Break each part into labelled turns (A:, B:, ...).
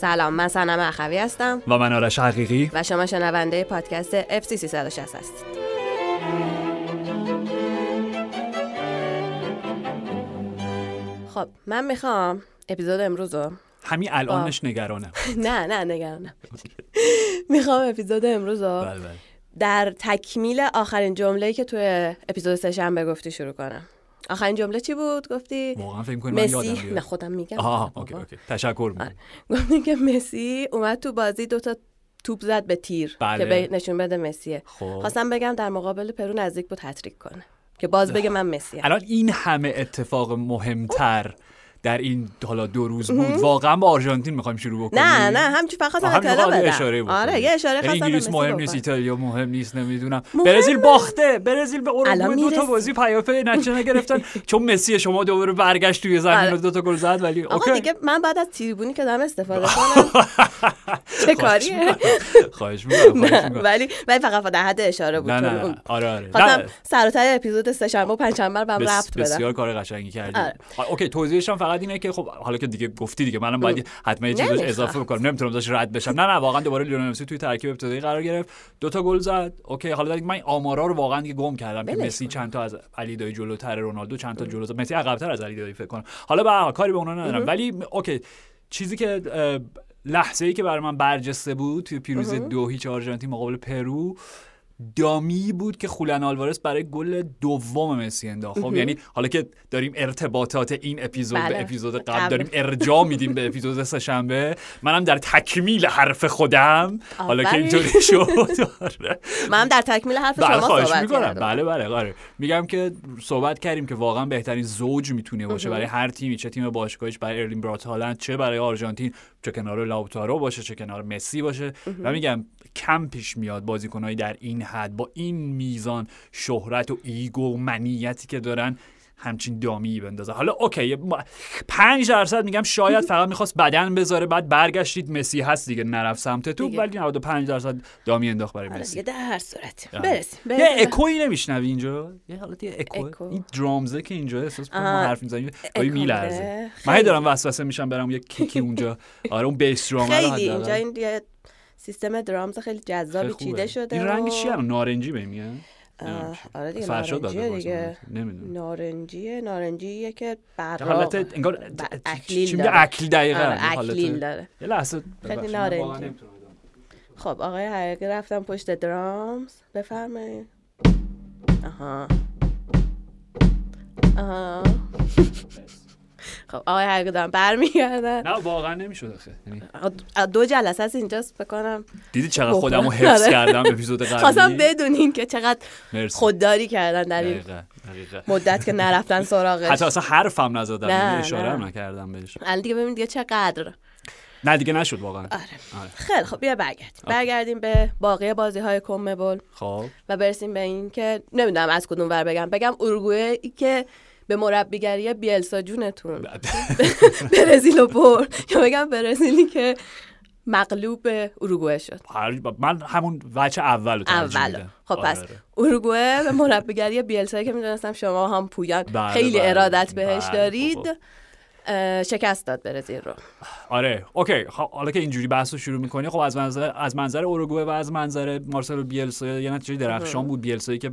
A: سلام من سنم اخوی هستم.
B: و من آرش حقیقی.
A: و شما شنونده پادکست FC 360 هستید. خب من می‌خوام اپیزود امروز رو
B: همین الانش نگرانم.
A: نه نه نگرانم. می‌خوام اپیزود امروز رو
B: بله بله.
A: در تکمیل آخرین جمله‌ای که توی اپیزود سه‌شنبه گفتی شروع کنم. آخرین جمله چی بود؟ گفتی
B: واقعا فکر یادم
A: مسی نه خودم میگم.
B: آها. OK OK. تشکر می‌کنم.
A: گفتی که مسی اومد تو بازی دوتا توپ زد به تیر
B: بله.
A: که نشون بده مسیه.
B: خب.
A: خواستم بگم در مقابل پرو نزدیک بود هتریک کنه که باز بگه من مسیه
B: الان این همه اتفاق مهمتر در این حالا دو روز بود واقعا با آرژانتین می‌خوایم شروع بکنیم
A: نه نه همچی فقط اطلاع
B: فقط
A: بدم
B: اشاره بکنیم.
A: آره یه اشاره
B: یعنی
A: به
B: انگلیس مهم. نیست ایتالیا مهم نیست نمی‌دونم. برزیل باخته برزیل به
A: الان
B: اروگوئه دو تا. بازی پیاپی نتیجه نگرفتن چون مسی شما دوباره برگشت توی زمین
A: آره.
B: دو تا گل زد ولی
A: آقا
B: OK
A: دیگه من بعد از تریبونی که دارم استفاده کنم چه کاریه
B: خواهش می‌کنم.
A: ولی ولی فقط در حد اشاره بود
B: نه آره آره
A: خواستم. سر اپیزود سه‌شنبه و پنجشنبه رو ربط بدم
B: بسیار کار قشنگی کردی
A: آره.
B: OK توضیحش هم فقط اینه که خب حالا که دیگه گفتی دیگه منم باید حتما
A: نمی‌خوام.
B: اضافه بکنم نمی‌تونم داشت رد بشم. نه نه واقعا دوباره لیونل مسی توی ترکیب ابتدایی قرار گرفت. دو تا گل زد. OK حالا دیگه من آمارا رو واقعا دیگه گم کردم که مسی. چند تا از علی دایی جلوتر رونالدو چند تا جلوتر. مسی عقب‌تر از علی دایی فکر کنم. حالا به کاری به اونا ندارم. ولی OK چیزی که لحظه ای که برای من برجسته بود توی پیروزی دو هیچ آرژانتین مقابل پرو دامی بود که خولن آلوارس برای گل دوم مسی انداخت. خب یعنی حالا که داریم ارتباطات این اپیزود
A: بله.
B: به اپیزود قبل. داریم ارجاع میدیم به اپیزود سه‌شنبه منم در تکمیل حرف خودم. حالا که
A: آفرین.
B: اینطوری شد آره.
A: من در تکمیل حرف
B: بله
A: شما صحبت
B: می‌کنم. بله بله آره. میگم که صحبت کردیم که واقعا بهترین زوج می‌تونه باشه برای هر تیمی چه تیم باشگاهیش برای ارلینگ برات هالند چه برای آرژانتین. چه کنار لاوتارو باشه چه کنار مسی باشه. و میگم کم پیش میاد بازیکنایی در این حد با این میزان شهرت و ego و منیتی که دارن همچین دامی بندازه حالا OK ما- پنج درصد میگم شاید فقط می‌خواست بدن بذاره بعد برگشتید مسی هست دیگه نرفت سمت تو. ولی 95 درصد دامی انداخت برای
A: آره
B: مسی
A: در هر صورت
B: آره.
A: برسیم
B: یه. اکویی نمیشنوی اینجا یه حالت یه اکو. این drums ه که اینجا احساس. حرف گاهی
A: اکو
B: میلرزه
A: بره.
B: من. دارم وسوسه میشم برم یه کیکی اونجا آره اون بیس درام
A: خیلی اینجا. این سیستم درامز خیلی جذابی. چیده شده
B: این رنگ چیه نارنجی بهم میگن
A: آره دیگه نارنجیه دیگه.
B: نمی‌دونم.
A: نارنجیه نارنجیه که براق
B: حالت انگار
A: اکلیل داره.
B: اکلی دقیقاً.
A: آره، اکلیل داره.
B: یه لحظه
A: خیلی نارنجی. خب آقای حقیقی رفتم پشت درامز. بفرمایید. آها. آها. خب آقای حقیقی دارم برمیگردن.
B: نه واقعا نمی‌شد آخه. یعنی
A: دو جلسه است اینجاست بکنم
B: دیدی چقدر. خودمو حفظ
A: آره.
B: کردم اپیزود
A: خواستم
B: قبلی
A: بدونین که چقدر خودداری کردن در این. مدت که نرفتن سراغش.
B: حتی اصلا حرفم نزدم
A: نه،
B: یعنی اشاره هم. نکردم بهش.
A: الان دیگه ببینید دیگه چقدر.
B: نه دیگه نشد واقعا.
A: آره.
B: آره.
A: خیلی خب بیا برگردیم. برگردیم به باقی بازی های کمبل.
B: خب.
A: و برسیم به این که نمی‌دونم از کدوم ور بگم. بگم اروگوئه ای که به مربیگری بیلسا جونتون. برزیل رو برد یا بگم برزیلی که مغلوب به اروگوئه شد
B: من همون وجه اول
A: اول. خب
B: آره،
A: پس
B: آره.
A: اروگوئه به مربیگری بیلسایی که می‌دونستم شما هم پویان.
B: بله،
A: خیلی
B: بله.
A: ارادت بهش
B: بله،
A: دارید.
B: خب.
A: شکست داد برزیل رو.
B: آره اوکی. خب، حالا که اینجوری بحث رو شروع می‌کنی خب از منظر از منظر اوروگوئه و از منظر مارسلو بیلسا یه نتیجه درخشان بود. بیلسایی که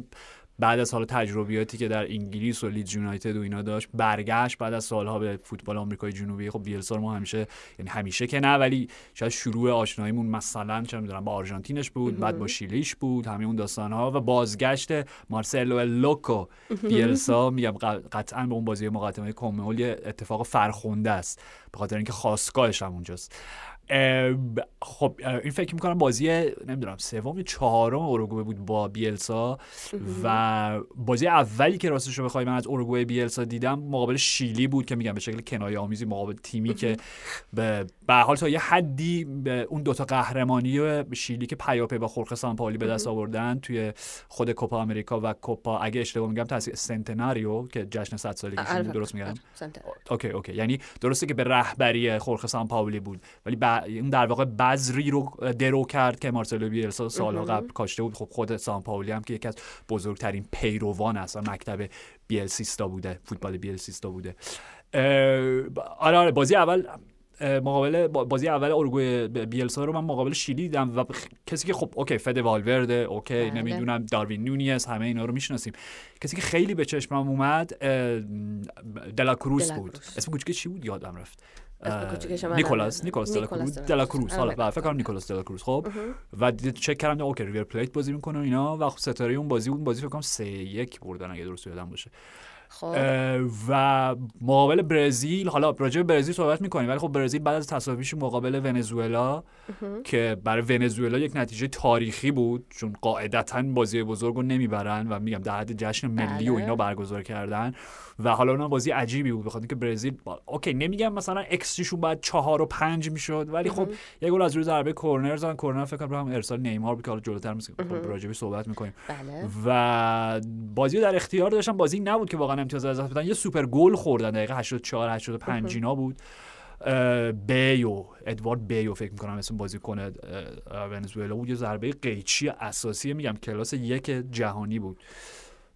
B: بعد از حالا تجربیاتی که در انگلیس و لیدز یونایتد و اینا داشت برگشت بعد از سالها به فوتبال آمریکای جنوبی. خب بیلسا ما همیشه یعنی همیشه که نه ولی شاید شروع آشناییمون مثلا چه می‌دونم با آرژانتینش بود بعد با شیلیش بود همه اون داستانها و بازگشت مارسلو لوکو. بیلسا میگم قطعا به اون بازی مقدمه کمول یه اتفاق فرخنده است به خاطر اینکه خواستگاهش هم اونجاست. خب این فکر می‌کنم بازی نمی‌دونم سوم چهارم اوروگوئه بود با بیلسا و بازی اولی که راستش رو بخوای من از اوروگوئه بیلسا دیدم مقابل شیلی بود که میگم به شکل کنایه آمیزی مقابل تیمی که به حال تا یه حدی به اون دوتا قهرمانی شیلی که پیاپی با خورخه سامپاولی به دست آوردن توی خود کوپا امریکا و کوپا اگه اشتباه میگم تاثیر سنتناریو که جشن 100 سالگیشون بود درست میگم؟ OK OK. یعنی درسته که به رهبری خورخه سامپاولی بود ولی. اون در واقع بذری رو درو کرد که مارسلو بیلسا سالها قبل کاشته بود. خب خود سامپاولی هم که یکی از بزرگترین پیروان اصلا مکتب بیلسیستا بوده فوتبال بیلسیستا بوده. آره آره بازی اول مقابل بازی اول اورگوئه بیلسا رو من مقابل شیلی دیدم و کسی که خب OK فده والورده OK بله. نمی‌دونم داروین نونیز همه اینا رو می‌شناسیم. کسی که خیلی به چشمم اومد دلاکروس بود. اسم کوچیک چی بود؟ یادم رفت. نیکولاس نیکولاس دلاکروز دلاکروز حالا آره. فکر کنم نیکولاس دلاکروز خب و چک کردم OK ریور پلیت بازی می‌کنه اینا و خب ستاره اون بازی اون بازی فکر کنم 3 1 بردن اگه درست یادم باشه. و مقابل برزیل حالا راجع به برزیل صحبت می‌کنیم ولی خب برزیل بعد از تساویش مقابل ونزوئلا که برای ونزوئلا یک نتیجه تاریخی بود چون قاعدتا بازی بزرگ رو نمی‌برن و میگم در حد جشن ملی و اینا. برگزار کردن و حالا اون بازی عجیبی بود بخاطر که برزیل با... OK نمیگم مثلا xG شون باید چهار و پنج می‌شد ولی خب یه گل از روی ضربه کرنر زدن کرنر فکر کنم ارسال نیمار بود که حالا جلوتر راجبی صحبت می‌کنیم.
A: بله.
B: و بازی در اختیار داشتن بازی نبود که واقعا امتیاز از بدن. یه سوپر گل خوردن دقیقه 84 85 اینا بود. بیو ادوارد بیو فکر می‌کنم اسم بازی کنه ونزوئلا بود. یه ضربه قیچی اساسی میگم کلاس یک جهانی بود.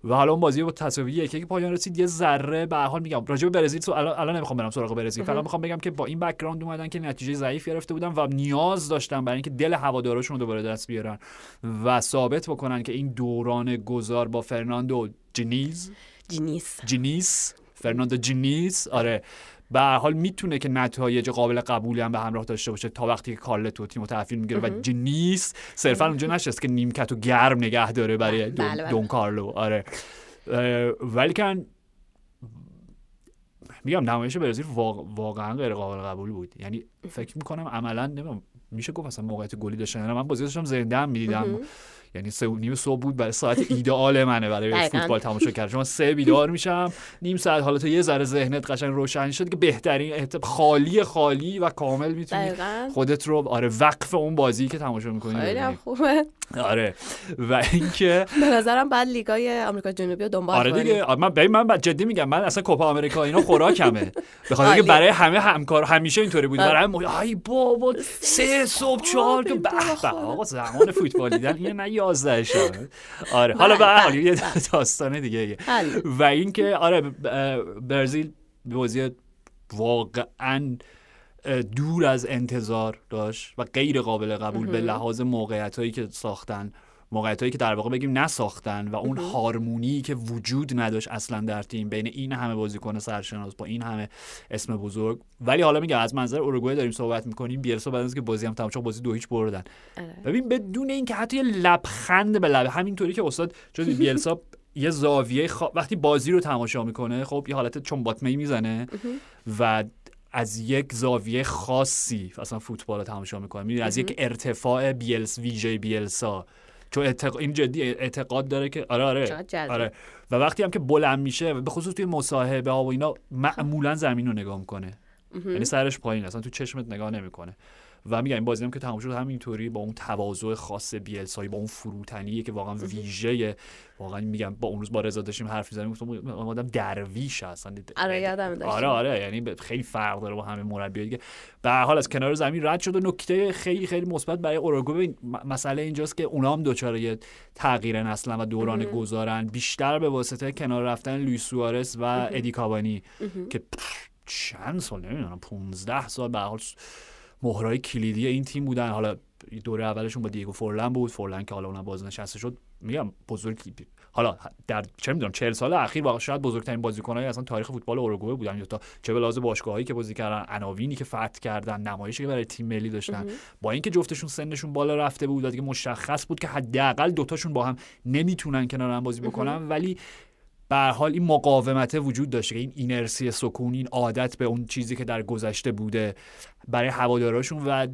B: و حالا اون بازی با تساوی یکی که پایان رسید یه ذره به حال میگم راجع به برزیل الان الان نمی‌خوام برم سراغ برزیل فقط می‌خوام بگم که با این background اومدن که نتیجه ضعیف گرفته بودن و نیاز داشتن برای اینکه دل هوادارشون رو دوباره دست بیارن و ثابت بکنن که این دوران گذار با فرناندو جنیز.
A: جنیس
B: جنیس فرناندو جنیس آره. به هر حال می‌تونه که نتایج قابل قبولی هم به همراه داشته باشه تا وقتی که کارلتو تیم تحویل می‌گیره و جنیس صرفا اونجا نشست که نیمکت و گرم نگه داره برای دون, بله، بله. دون کارلو. آره. ولی کن میگم نمایش برزیل واقعا غیر قابل قبول بود. یعنی فکر می‌کنم عملا نمی‌دونم میشه گفت اصلا موقعیت گلی داشتن. من بازی داشتم زنده هم می‌دیدم. یعنی سه نیم صبح بود برای ساعت ایدئال منه برای فوتبال تماشا کردن. شما سه بیدار میشم نیم ساعت حالا تو یه ذره ذهنت قشنگ روشن شد که بهترین خالی خالی و کامل می‌تونی خودت رو آره وقف اون بازی که تماشا می‌کنی
A: خیلی خوبه.
B: آره. و اینکه
A: به نظرم بعد لیگای آمریکا جنوبی رو دنبال
B: آره دیگه. من ببین من جدی میگم من اصلا کوپا آمریکا اینا خوراکمه. به خاطر اینکه برای همه همکار همیشه اینطوری بود. برای همه ای بابا سه صبح چهار به آقا زمان فوتبال دیدن این نه 11 شب. آره. حالا به هر حال یه داستان دیگه و اینکه آره برزیل بازی واقعا دور از انتظار داشت و غیر قابل قبول به لحاظ موقعیت هایی که ساختن. موقعیت هایی که در واقع بگیم نساختن و اون هارمونی که وجود نداشت اصلا در تیم بین این همه بازیکن سرشناس با این همه اسم بزرگ. ولی حالا میگم از منظر اوروگوئه داریم صحبت می‌کنیم. بیلسا بعد از که بازی هم تمام بازی دو هیچ بردن. آره. ببین بدون اینکه حتی لبخند به لب همینطوری که استاد چون بیلسا یه زاویه وقتی بازی رو تماشا می‌کنه خب یه حالت چون باتمه می‌زنه و از یک زاویه خاصی اصلا فوتبال رو تماشا می‌کنه. می‌دونی از یک ارتفاع بیلس ویژه بیلسا چون اعتق... این جدی اعتقاد داره که آره آره. آره. و وقتی هم که بلند میشه به خصوص توی مصاحبه ها و اینا معمولا زمین رو نگاه می‌کنه. یعنی سرش پایین اصلا تو چشمت نگاه نمی‌کنه. و میگم این بازی هم که تمام شد همینطوری با اون تواضع خاص بیلسایی با اون فروتنی که واقعا ویژه واقعا میگم با اون روز با رضا داشتیم حرف می‌زدیم گفتم آدم درویش اصلا
A: آره یادم
B: آره آره یعنی خیلی فرق داره با همه مربی دیگه. به هر حال از کنار زمین رد شد و نکته خیلی خیلی مثبت برای اوروگوئه مسئله اینجاست که اونا هم دوچار یه تغییر نسل و دوران گذارن. بیشتر به واسطه کنار رفتن لوئیس سوارز و ادی کابانی که چند سال؟ نمی‌دونم 15 سال. به حال مهرای کلیدی این تیم بودن. حالا دوره اولشون با دیگو فورلن بود. فورلن که حالا اونم بازنشسته شد. میگم بزرگ حالا در چه می‌دونم 40 سال اخیر واقعا شاید بزرگترین بازیکنای اصلا تاریخ فوتبال اوروگوئه بودن. تا چه به لحاظ باشگاهایی که بازی کردن عناوینی که فتح کردن نمایشی که برای تیم ملی داشتن. با اینکه جفتشون سنشون بالا رفته بود و دیگه مشخص بود که حداقل دوتاشون با هم نمی‌تونن کنار هم بازی بکنن. ولی به حال این مقاومت وجود داشته که این اینرسی سکون این عادت به اون چیزی که در گذشته بوده برای هواداراشون و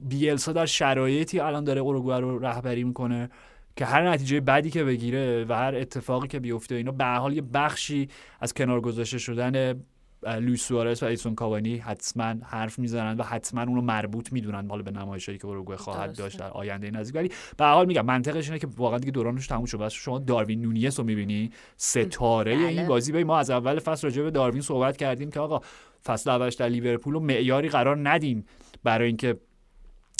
B: بیلسا در شرایطی الان داره اوروگوئه رو رهبری می‌کنه که هر نتیجه بدی که بگیره و هر اتفاقی که بیفته اینا به حال یه بخشی از کنار گذاشته شدن لویس سوارز و ایسون کاوانی حتما حرف می‌زنن و حتما اونو مربوط می‌دونن حالا به نمایشایی که اروگوئه خواهد داشت در آینده نزدیک. ولی به حال میگم منطقش اینه که واقعا دیگه دورانش تموم شده شما داروین نونیس رو می‌بینی؟ ستاره بله. این بازی. به ما از اول فصل راجع به داروین صحبت کردیم که آقا فصل اولش در لیورپول و معیاری قرار ندیم برای اینکه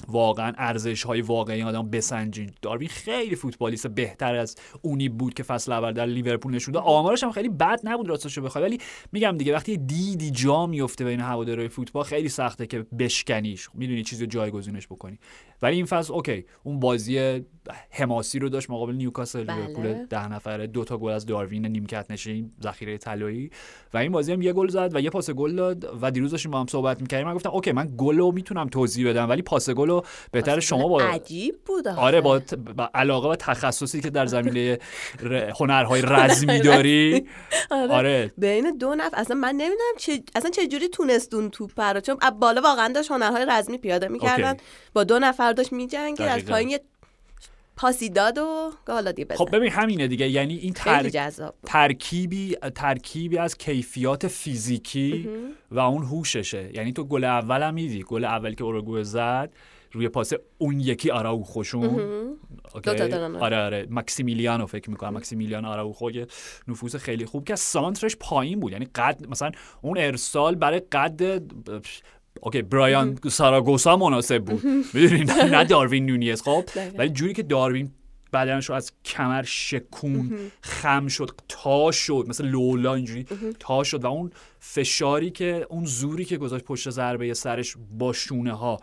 B: واقعا ارزش های واقعی آدم بسنجین داروین خیلی فوتبالیست بهتر از اونی بود که فصل اول در لیورپول نشون داد. آمارش هم خیلی بد نبود راستش بخوای ولی میگم دیگه وقتی دیدی جا میفته بین هوادارهای فوتبال خیلی سخته که بشکنیش. می‌دونی چیزی جایگزینش بکنی. ولی این فصل okay اون بازی حماسی رو داشت مقابل نیوکاسل.
A: بله.
B: لیورپول ده نفره دو تا گل از داروین نیمکت نشین ذخیره طلایی. و این بازی هم یه گل زد و یه پاس گل داد و دیروز داشتیم با هم صحبت می‌کردیم. من گفتم اوکی من گل رو می‌تونم توضیح بدم ولی پاس گل رو بهتر شما با
A: عجیب بود.
B: آره با, ت- با علاقه و تخصصی که در زمینه ر- هنرهای رزمی داری. آره.
A: بین دو نفر اصلا من نمی‌دونم چه اصلا چه جوری تونست اون توپ رو چون بالا واقعا داشت هنرهای رزمی پیاده می‌کردن. با دو نفر داشت میجنگید از. پایین یه پاسی داد و گالا دیگه
B: خب ببین همینه دیگه. یعنی این تر... ترکیبی ترکیبی از کیفیات فیزیکی و اون هوششه. یعنی تو گل اول هم میدی. گل اولی که اوروگوئه زد روی پاس اون یکی آراوخوشون
A: تا دارن.
B: آره آره. ماکسیمیلیانو فکر می‌کنم. ماکسیمیلیان آراوخو یه نفوذ خیلی خوب که سانترش پایین بود. یعنی قد مثلا اون ارسال برای قد اوکی برایان ساراگوسا مناسب بود. می‌دونی؟ نه داروین نونیز. خب. ولی جوری که داروین بدنش رو از کمر شکون خم شد تا شد. مثل لولا اینجوری تا شد و اون فشاری که اون زوری که گذاشت پشت ضربه سرش با شونه ها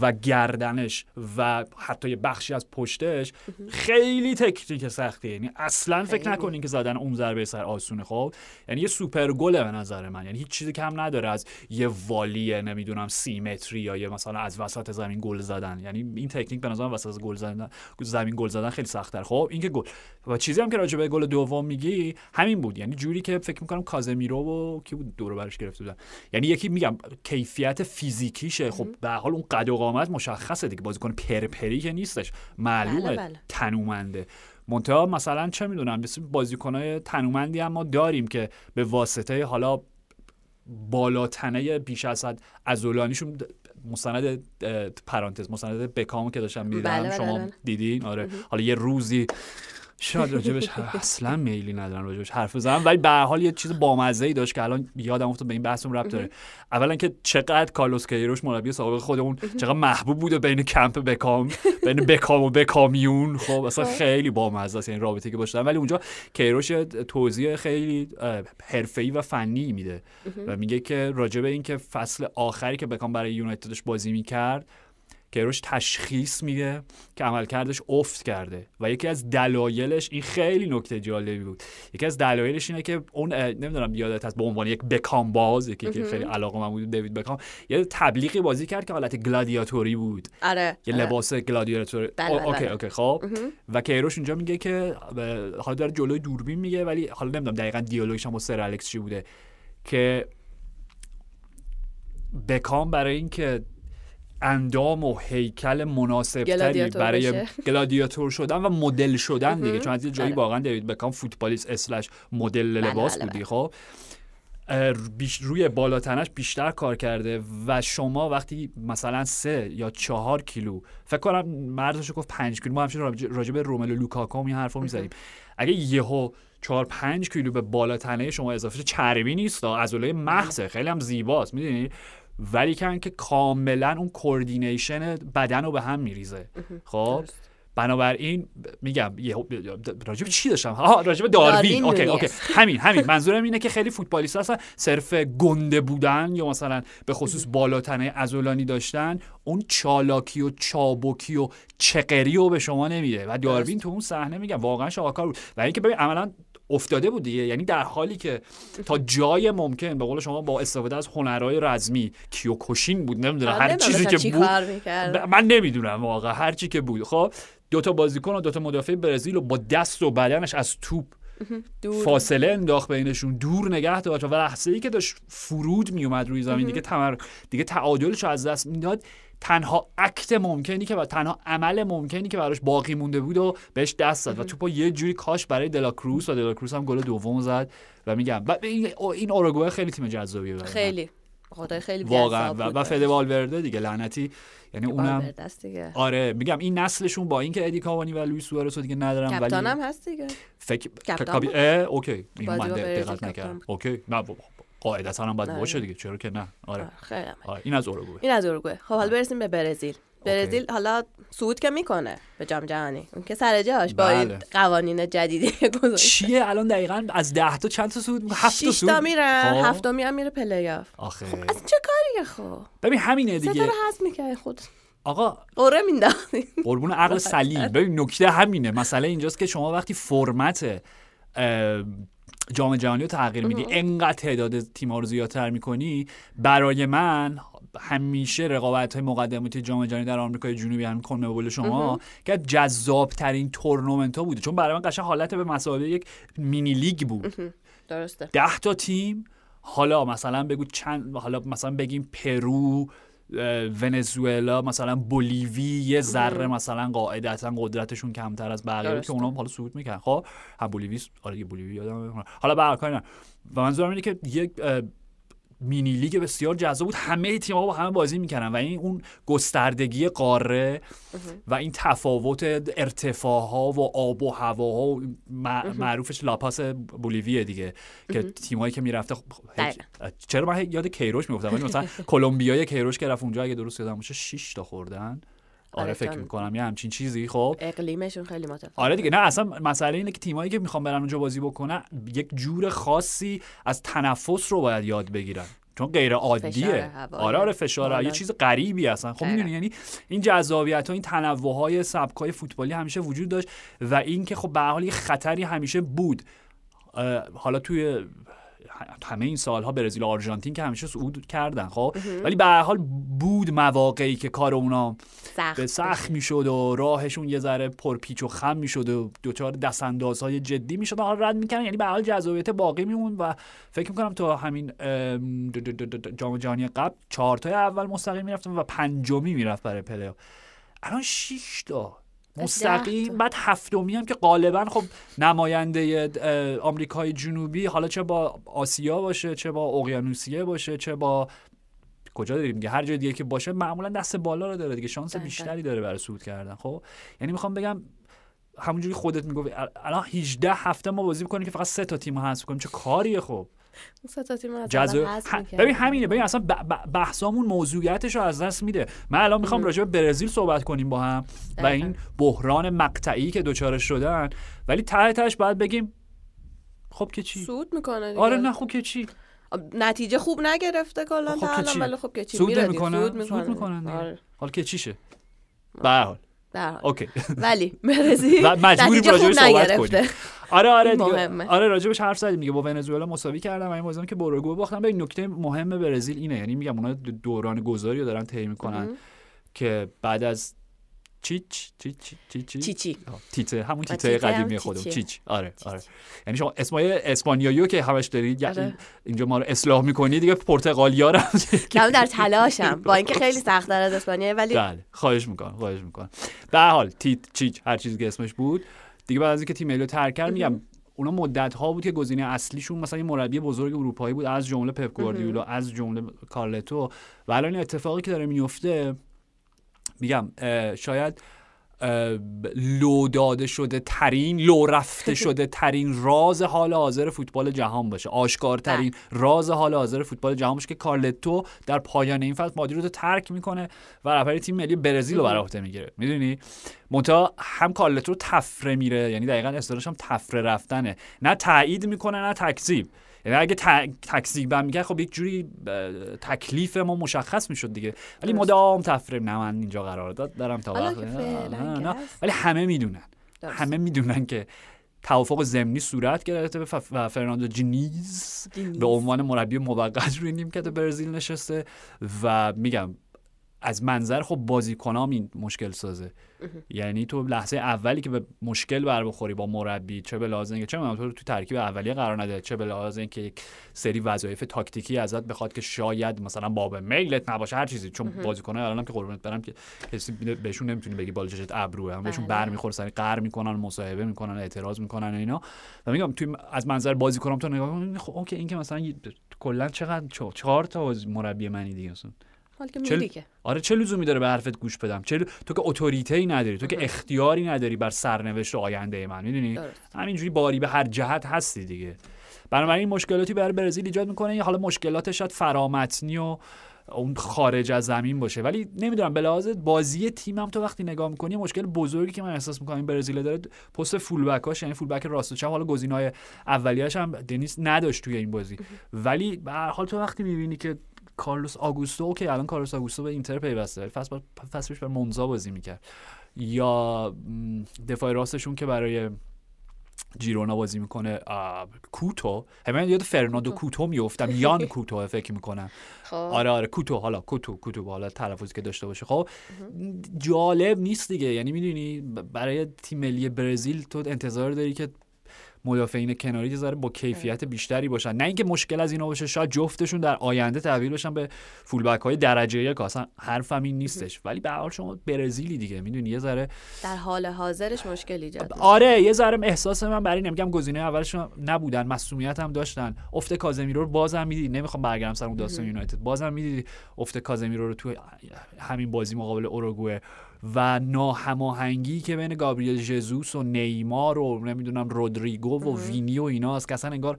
B: و گردنش و حتی یه بخشی از پشتش خیلی تکنیک سختیه یعنی اصلا فکر. نکنین که زدن اون ضربه سر آسونه. خب یعنی یه سوپر گله به نظر من. یعنی هیچ چیزی کم نداره از یه والی نمی‌دونم سی متری یا یه مثلا از وسط زمین گل زدن. یعنی این تکنیک به نظر من وسط گل زدن زمین گل زدن خیلی سخت‌تر. خب این که گل. و چیزی هم که راجع به گل دوم میگی همین بود. یعنی جوری که فکر می‌کنم کازمیرو و کی بود؟ دور برش گرفته بودن. یعنی یکی میگم کیفیت فیزیکیشه. خب به هر حال اون قد و قامت مشخصه دیگه. بازیکن پرپری که نیستش. معلومه.
A: بله، بله.
B: تنومنده. منتها مثلا چه می‌دونم مثل بازیکنای تنومندی هم ما داریم که به واسطه حالا بالاتنه بیش از حد عضلانیشون مستند پرانتز مستند بکامو که داشتم می‌دیدم
A: بله، بله،
B: شما
A: بله.
B: دیدین؟ آره. حالا یه روزی شاید راجبش اصلا میلی ندارم راجبش حرف بزنم. ولی به حال یه چیز بامزه ای داشت که الان یادم افتاد به این بحثمون ربط داره اولا که چقدر کارلوس کیروش مربی سابق خودمون چقدر محبوب بوده بین کمپ بکام بین بکام و بکامیون. خب اصلا خیلی بامزه است یعنی رابطه که باشن ولی اونجا کیروش توضیح خیلی حرفه‌ای و فنی میده. و میگه که راجب این که فصل آخری که بکام برای یونایتدش بازی می‌کرد کیروش تشخیص میده که عملکردش افت کرده و یکی از دلایلش این خیلی نکته جالبی بود. یکی از دلایلش اینه که اون نمی‌دونم یادت هست به عنوان یک بکام باز یکی که خیلی علاقه من بود دیوید بکام یه تبلیغی بازی کرد که حالت گلادیاتوری بود.
A: آره
B: یه
A: آره.
B: لباس گلادیاتوری.
A: بله، بله، okay.
B: okay خب. و کیروش اونجا میگه که حالا داره جلوی دوربین میگه ولی حالا نمی‌دونم دقیقا دیالوگش هم با سر الکس چی بوده که بکام برای اینکه اندام و هیکل مناسب تری برای
A: بشه.
B: گلادیاتور شدن و مدل شدن دیگه. چون از یه جایی
A: آره.
B: واقعا دیوید بکام فوتبالیست اسلش مدل
A: بله،
B: لباس
A: بله،
B: بودی خب. روی بالاتنش بیشتر کار کرده و شما وقتی مثلا سه یا چهار کیلو فکر کنم مردش گفت پنج کیلو ما همچنین راجع- به روملو لوکاکو این حرفو می‌زدیم اگه یهو چهار پنج کیلو به بالاتنه شما اضافه شه چربی نیست عضله محضه خیلی هم زیباست می‌دونی؟ ولی کن که کاملا اون coordination بدن رو به هم میریزه. خب. بنابراین میگم راجب چی داشتم؟ ها راجب داروین.
A: okay.
B: okay. همین همین. منظورم اینه که خیلی فوتبالیست هستن صرف گنده بودن یا مثلا به خصوص بالاتنه عضلانی داشتن اون چالاکی و چابکی و چقری رو به شما نمیده. و داروین تو اون صحنه میگم واقعا شاهکار بود. و اینکه ببین عملا افتاده بود دیگه. یعنی در حالی که تا جای ممکن به قول شما با استفاده از هنرهای رزمی کیوکوشین بود نمی‌دونم
A: آره،
B: هر چیزی که
A: چی
B: بود. من نمی‌دونم واقعا هر چی که بود. خب دو تا بازیکن و دو تا مدافع برزیل رو با دست و بدنش از توپ
A: دور.
B: فاصله انداخت بینشون دور نگه داشت و لحظه ای که داشت فرود میومد روی زمین دیگه تمر دیگه تعادلش رو از دست می‌داد. تنها اکت ممکنی که و تنها عمل ممکنی که براش باقی مونده بود و بهش دست زد. و توپو یه جوری کاش برای دلاکروس و دلاکروس هم گل دوم زد و میگم و این این اوروگوئه خیلی تیم جذابیه.
A: خیلی. خدای خیلی
B: واقعا. و, و فده والورده دیگه لعنتی. یعنی اونم
A: دیگه.
B: آره میگم این نسلشون با اینکه ادی کاوانی و لوئیس سوارز دیگه ندارم ولی
A: کپتان هم هست دیگه.
B: فکر؟ اه اوکی. این من دقت نکردم. اوکی. نه قاعدتا هم باید باشه
A: نه.
B: دیگه چرا که نه؟ آره.
A: خیلی.
B: آره این از اوروگوئه
A: این از اوروگوئه خب حالا برسیم به برزیل. برزیل حالا صعود که می‌کنه به جام جهانی. اون که سر جاش با این
B: بله.
A: قوانین جدیدی گذاشته.
B: چیه؟ الان دقیقا از ده تا چند تا صعود هفت تا صعود
A: تا میرن.
B: خب.
A: هفتمی هم میره پلی آف
B: آخه
A: از چه کاریه خب؟
B: ببین همینه دیگه.
A: رو حذف می‌کنه خود.
B: آقا
A: قرعه مینداختی.
B: قربون عقل سلیم. ببین نکته همینه. مسئله اینجاست که شما وقتی فرمت جام جهانی رو تغییر میدی. انقدر تعداد تیم‌ها رو زیادتر می‌کنی. برای من همیشه رقابت های مقدماتی جام جهانی در آمریکای جنوبی هم کونمبول شما که جذاب ترین تورنمنت ها بوده. چون برای من قشنگ حالت یه مسابقه یک مینی لیگ بود.
A: درسته.
B: ده تا تیم. حالا مثلا بگو چند حالا مثلا بگیم پرو ونزوئلا مثلا بولیوی یه ذره مثلا قاعدتا قدرتشون کمتر از بقیه که. اونا هم حالا صعود می‌کنن خب هم بولیوی آره بولیوی یادم. حالا به هر. و منظورم اینه که یک مینی لیگ بسیار جذاب بود. همه تیم‌ها با همه بازی می‌کردن و این اون گستردگی قاره و این تفاوت ارتفاعها و آب و هواها و مع- معروفش لاپاس بولیویه دیگه که تیمایی که می‌رفته خب چرا من یاد کیروش می‌گفتم مثلا کلمبیای کیروش که رفت اونجا اگه درست یادم باشه 6 تا خوردن. آره فکر می‌کنم. یه همچین چیزی. خب.
A: اقلیمشون خیلی متفاوته
B: آره دیگه. نه اصلا مسئله اینه که تیمایی که می‌خوان برن اونجا بازی بکنن یک جور خاصی از تنفس رو باید یاد بگیرن. چون غیر عادیه. آره آره فشار. یه چیز غریبی اصلا. خب. می‌دونی؟ یعنی این جذابیت ها این تنوع های سبک های فوتبالی همیشه وجود داشت و این که خب به حال خطری همیشه بود. حالا توی همه این سالها برزیل و آرژانتین که همیشه صعود کردن خب؟ ولی به هر حال بود مواقعی که کار اونا
A: سخت
B: به سخت می‌شد. و راهشون یه ذره پرپیچ و خم می‌شد و دوچار دستاندازهای جدی می‌شد حالا رد می‌کردن. یعنی به حال جذابیت باقی میمون و فکر می‌کنم تا همین جام جهانی قبل چهار تای اول مستقیم می‌رفتن و پنجمی می‌رفت برای پلی الان 6 تا مستقیم. بعد هفتمی هم که غالبا خب نماینده آمریکای جنوبی حالا چه با آسیا باشه چه با اقیانوسیه باشه چه با کجا داریم دیگه؟ هر جای دیگه که باشه معمولا دست بالا رو داره دیگه. شانس. بیشتری داره برای صعود کردن. خب یعنی می‌خوام بگم همونجوری خودت می‌گفتی ال- الان 18 هفته ما بازی می‌کنیم که فقط سه تا تیم حذف کنیم. چه کاریه خب؟ جزو ه-. ببین همینه ببین اصلا ب- بحثامون موضوعیتش رو از دست میده. من الان می‌خوام راجع به برزیل صحبت کنیم با هم و. این بحران مقطعی که دوچارش شدن. ولی ته تهش باید بگیم خب که چی؟
A: سود می‌کنه دیگه.
B: آره نه خب که چی؟
A: نتیجه خوب نگرفته کلا
B: خب
A: تا الان؟ ولی خب که چی؟
B: سود نمی‌کنن
A: سود می‌کنه.
B: می‌کنن.
A: آره.
B: حالا که چیشه؟ به هر حال.
A: در.
B: اوکی.
A: ولی
B: مجبوریم
A: نتیجه
B: راجعش
A: خوب
B: صحبت کنیم. آره آره دیگه.
A: مهمه.
B: آره راجبش حرف زدیم دیگه. با ونزوئلا مساوی کردم و این بازی هم که باراگوئه باختن. به نکته مهم برزیل اینه. یعنی میگم اونا دوران گذاری رو دارن طی می‌کنن که بعد از چیچ چیچ چیچ چیچ تیته همون تیته قدیمی خودم. چیچ آره آره. یعنی شما اسمای اسپانیایی رو که همش دارید
A: آره.
B: یعنی اینجا ما رو اصلاح می‌کنی دیگه پرتغالیا رو
A: در تلاشم با اینکه خیلی سخت از اسپانیا ولی
B: بله خواهش می‌کنم خواهش می‌کنم. به هر حال تیت چیچ هر چیزی که اسمش بود. دیگه بعد از اینکه تیم ملی ترک کرد میگم اونا مدت ها بود که گزینه اصلیشون مثلا یه مربی بزرگ اروپایی بود از جمله پپ گواردیولا از جمله کارلتو. و الان اتفاقی که داره میفته میگم شاید لو داده شده ترین لو رفته شده ترین راز حال حاضر فوتبال جهان باشه. آشکارترین راز حال حاضر فوتبال جهان باشه که کارلتو در پایان این فصل مادرید رو ترک می‌کنه و رهبری تیم ملی برزیل رو بر عهده می‌گیره. می‌دونی؟ منتها هم کارلتو تفره میره یعنی دقیقا اصطلاحش هم تفره رفتنه. نه تایید می‌کنه نه تکذیب. یعنی اگه ت- تکذیب هم میگه خب یک جوری تکلیف ما مشخص می‌شد دیگه ولی. مدام تفره نه من اینجا قرارداد دارم تا وقت. ولی همه می‌دونن
A: درست.
B: همه می‌دونن که توافق ضمنی صورت گرفته و فرناندو جنیز. به عنوان مربی موقت روی نیمکت برزیل نشسته و میگم از منظر خب بازیکنام این مشکل سازه. یعنی تو لحظه اولی که به مشکل بر بخوری با مربی چه به لحاظ اینکه چه تو تو ترکیب اولیه قرار نده چه به لحاظ اینکه یک سری وظایف تاکتیکی ازت بخواد که شاید مثلا باب میلت نباشه هر چیزی. چون بازیکن‌ها الانم که قربونت برم که کسی بهشون نمی‌تونی بگی بال چشت ابروه. هم بهشون
A: بله.
B: بر می‌خوره سری قهر می‌کنن مصاحبه می‌کنن اعتراض می‌کنن و اینا. و میگم توی از منظر بازیکنام تو نگاه کن خب اوکی این که مثلا کلا چقدر چه- چهار تا مربی منی دیگه اصلا.
A: حال که
B: چل-
A: که.
B: آره چه لزومی داره به حرفت گوش بدم؟ چه ل- تو که اتوریته ای نداری تو که اختیاری نداری بر سرنوشت آینده من می‌دونی. همینجوری باری به هر جهت هستی دیگه. بنابراین مشکلاتی برای برزیل ایجاد می‌کنه. حالا مشکلاتش شاید فرامتنی و اون خارج از زمین باشه. ولی نمی‌دونم به بازی تیمم تو وقتی نگاه می‌کنی مشکل بزرگی که من احساس می‌کنم این برزیل داره پست فول بک یعنی فول بک راست و چپ حالا گزینه‌های اولیه‌اش هم دنیس نداشت توی این بازی. ولی به هر حال تو وقتی می‌بینی که کارلوس آگوستو که الان کارلوس آگوستو به اینتر پیوسته فصل فصلش بر مونزا بازی می‌کرد. یا دفاع راستشون که برای جیرونا بازی می‌کنه کوتو. همین یاد فرناندو کوتو. میفتم یان کوتو فکر می‌کنم. خب. آره آره کوتو. حالا کوتو کوتو حالا تلفظی که داشته باشه. خب جالب نیست دیگه. یعنی می‌دونی برای تیم ملی برزیل تو انتظار داری که مدافعین کناری یه با کیفیت بیشتری باشن. نه اینکه مشکل از اینا باشه شاید جفتشون در آینده تبدیل بشن به فولبک های درجه یک. اصلا حرفم این نیستش. ولی به حال شما برزیلی دیگه می‌دونی؟ یه ذره
A: در حال حاضرش مشکل ایجاد
B: آره یه ذره احساس من برای نمیگم گزینه اولشون نبودن مسئولیت هم داشتن. افت کازمیرو رو بازم می‌دید نمی‌خوام برگردم سر اون داستان یونایتد. بازم می‌دید افت کازمیرو رو تو همین بازی مقابل اوروگوئه و ناهماهنگی که بین گابریل ژزوس و نیمار و نمی‌دونم رودریگو و وینی و اینا که اصلا انگار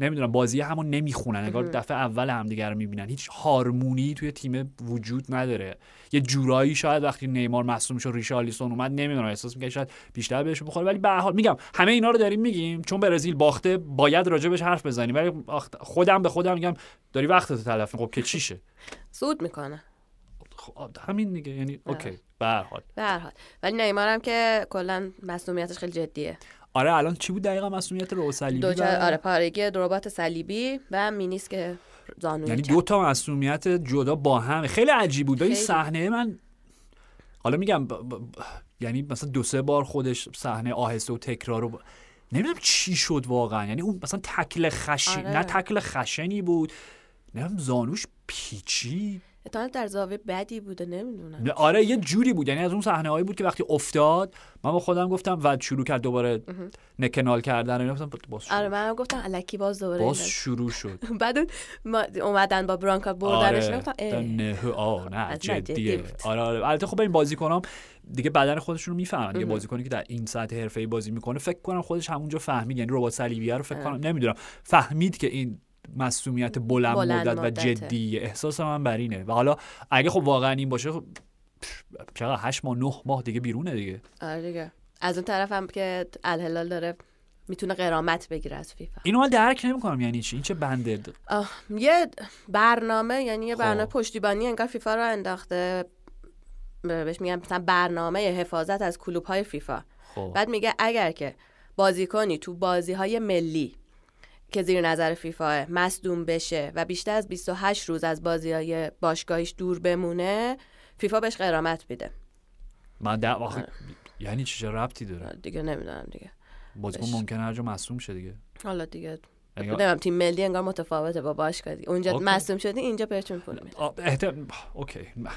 B: نمی‌دونم بازی همون نمی‌خونن انگار دفعه اول همدیگه رو می‌بینن. هیچ هارمونی توی تیم وجود نداره. یه جورایی شاید وقتی نیمار مصدوم شد ریشالیسون اومد نمی‌دونم احساس می‌کنه شاید بیشتر بهش بخوره. ولی به حال میگم همه اینا رو داریم میگیم چون برزیل باخته باید راجبش حرف بزنیم. ولی خودم به خودم میگم داری وقتتو تلف خب که چیشه
A: سود می‌کنه.
B: خب همین دیگه. یعنی اوکی. به هر حال.
A: به هر حال. ولی نیمار هم که کلا مسئولیتش خیلی جدیه.
B: آره الان چی بود دقیقا مسئولیت رو صلیبی دو
A: آره پارگی ربات صلیبی و مینیس که زانوی
B: یعنی دو تا مسئولیت جدا با هم. خیلی عجیب بود. این صحنه من حالا میگم ب... ب... یعنی مثلا دو سه بار خودش صحنه آهسته و تکرار رو نمی‌دونم چی شد واقعا. یعنی اون مثلا تکل خشن آره. نه تکل خشنی بود نمی‌دونم زانوش پیچی
A: احتمال در زاویه بدی بوده نمی‌دونم.
B: آره یه جوری بود. یعنی از اون صحنه هایی بود که وقتی افتاد من با خودم گفتم و شروع کرد دوباره نکنال کردن. گفتم باز
A: شروع. آره من گفتم الکی باز دوباره
B: باز شروع شد.
A: بعد اومدن با برانکا بردنش
B: آره. گفتم نه آه نه جدیه. آره آره. البته خب این بازی کنم دیگه بدن خودشون رو می‌فهمن. دیگه بازیکنی که در این سطح حرفه‌ای بازی می‌کنه فکر کنم خودش همونجا فهمید. یعنی ربات صلیبیه رو فکر کنم نمی‌دونم. فهمید که این مسئولیت بلند, بلند مدت, و جدی. احساس من بر اینه. و حالا اگه خب واقعا این باشه خب چقدر هشت ماه نه ماه دیگه بیرونه دیگه.
A: آره دیگه. از اون طرف هم که الهلال داره می‌تونه قرامت بگیره از فیفا.
B: اینو من درک نمی‌کنم یعنی چی؟ این چه بنده؟
A: یه برنامه یعنی یه برنامه خب. پشتیبانی انگار فیفا رو انداخته. بهش میگن مثلا برنامه حفاظت از کلوب های فیفا. خب. بعد میگه اگر که بازیکنی تو بازی های ملی که زیر نظر فیفا مصدوم بشه و بیشتر از 28 روز از بازی های باشگاهیش دور بمونه فیفا بهش قرامت میده.
B: من در آخه یعنی چه ربطی داره؟
A: دیگه نمی‌دونم دیگه.
B: بازیکن ممکنه هر جا مصدوم شه دیگه.
A: حالا دیگه نمی‌دونم تیم ملی انگار متفاوته با باشگاه اونجا مصدوم شدی اینجا بهتون پول
B: میده اوکی.
A: آره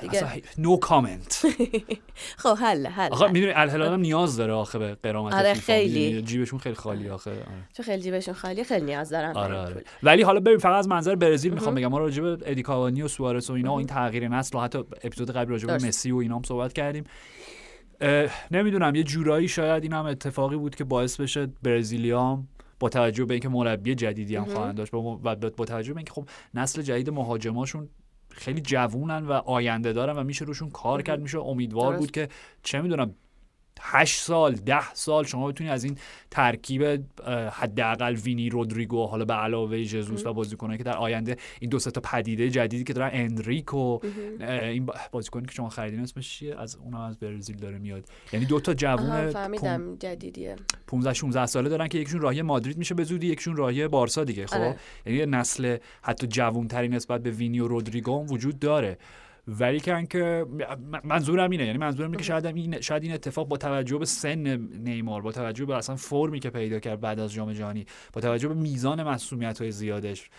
A: دیگه.
B: نو کامنت
A: خب حل حل
B: آخه می‌دونی الهلال هم نیاز داره آخه به قرامت
A: آره خیلی.
B: جیبشون خیلی خالی آخه. آره.
A: خیلی جیبشون خالی خیلی نیاز دارن
B: آره آره. ولی حالا ببین فقط از منظر برزیل می‌خوام بگم ما راجع به ادی کاوانی و سوارز و اینا و این تغییر نسل و حتی اپیزود قبل راجع به مسی و اینا هم صحبت کردیم. نمی‌دونم یه جورایی شاید این هم اتفاقی بود که باعث بشه برزیلیام با توجه به اینکه مربی جدیدی هم خواهند داشت و با توجه به اینکه خب نسل جدید مهاجماشون خیلی جوونن و آینده دارن و میشه روشون کار کرد میشه امیدوار بود که چه می‌دونم هشت سال ده سال شما بتونی از این ترکیب حداقل وینی رودریگو حالا به علاوه جزوس و بازیکنایی که در آینده این دو تا پدیده جدیدی که دارن انریکو این بازیکنی که شما خریدین اسمش چیه؟ از اونها از برزیل داره میاد. یعنی دو تا جوون
A: فهمیدم جدیدیه.
B: 15 16 ساله دارن که یکشون راهی مادرید میشه به زودی یکشون راهی بارسا دیگه. خب؟ آره. یعنی نسل حتی جوون ترین نسبت به وینی و رودریگو وجود داره. ولی که منظورم اینه یعنی منظورم اینه که شاید این شاید این اتفاق با توجه به سن نیمار با توجه به اصلا فرمی که پیدا کرد بعد از جام جهانی با توجه به میزان مسئولیت های زیادش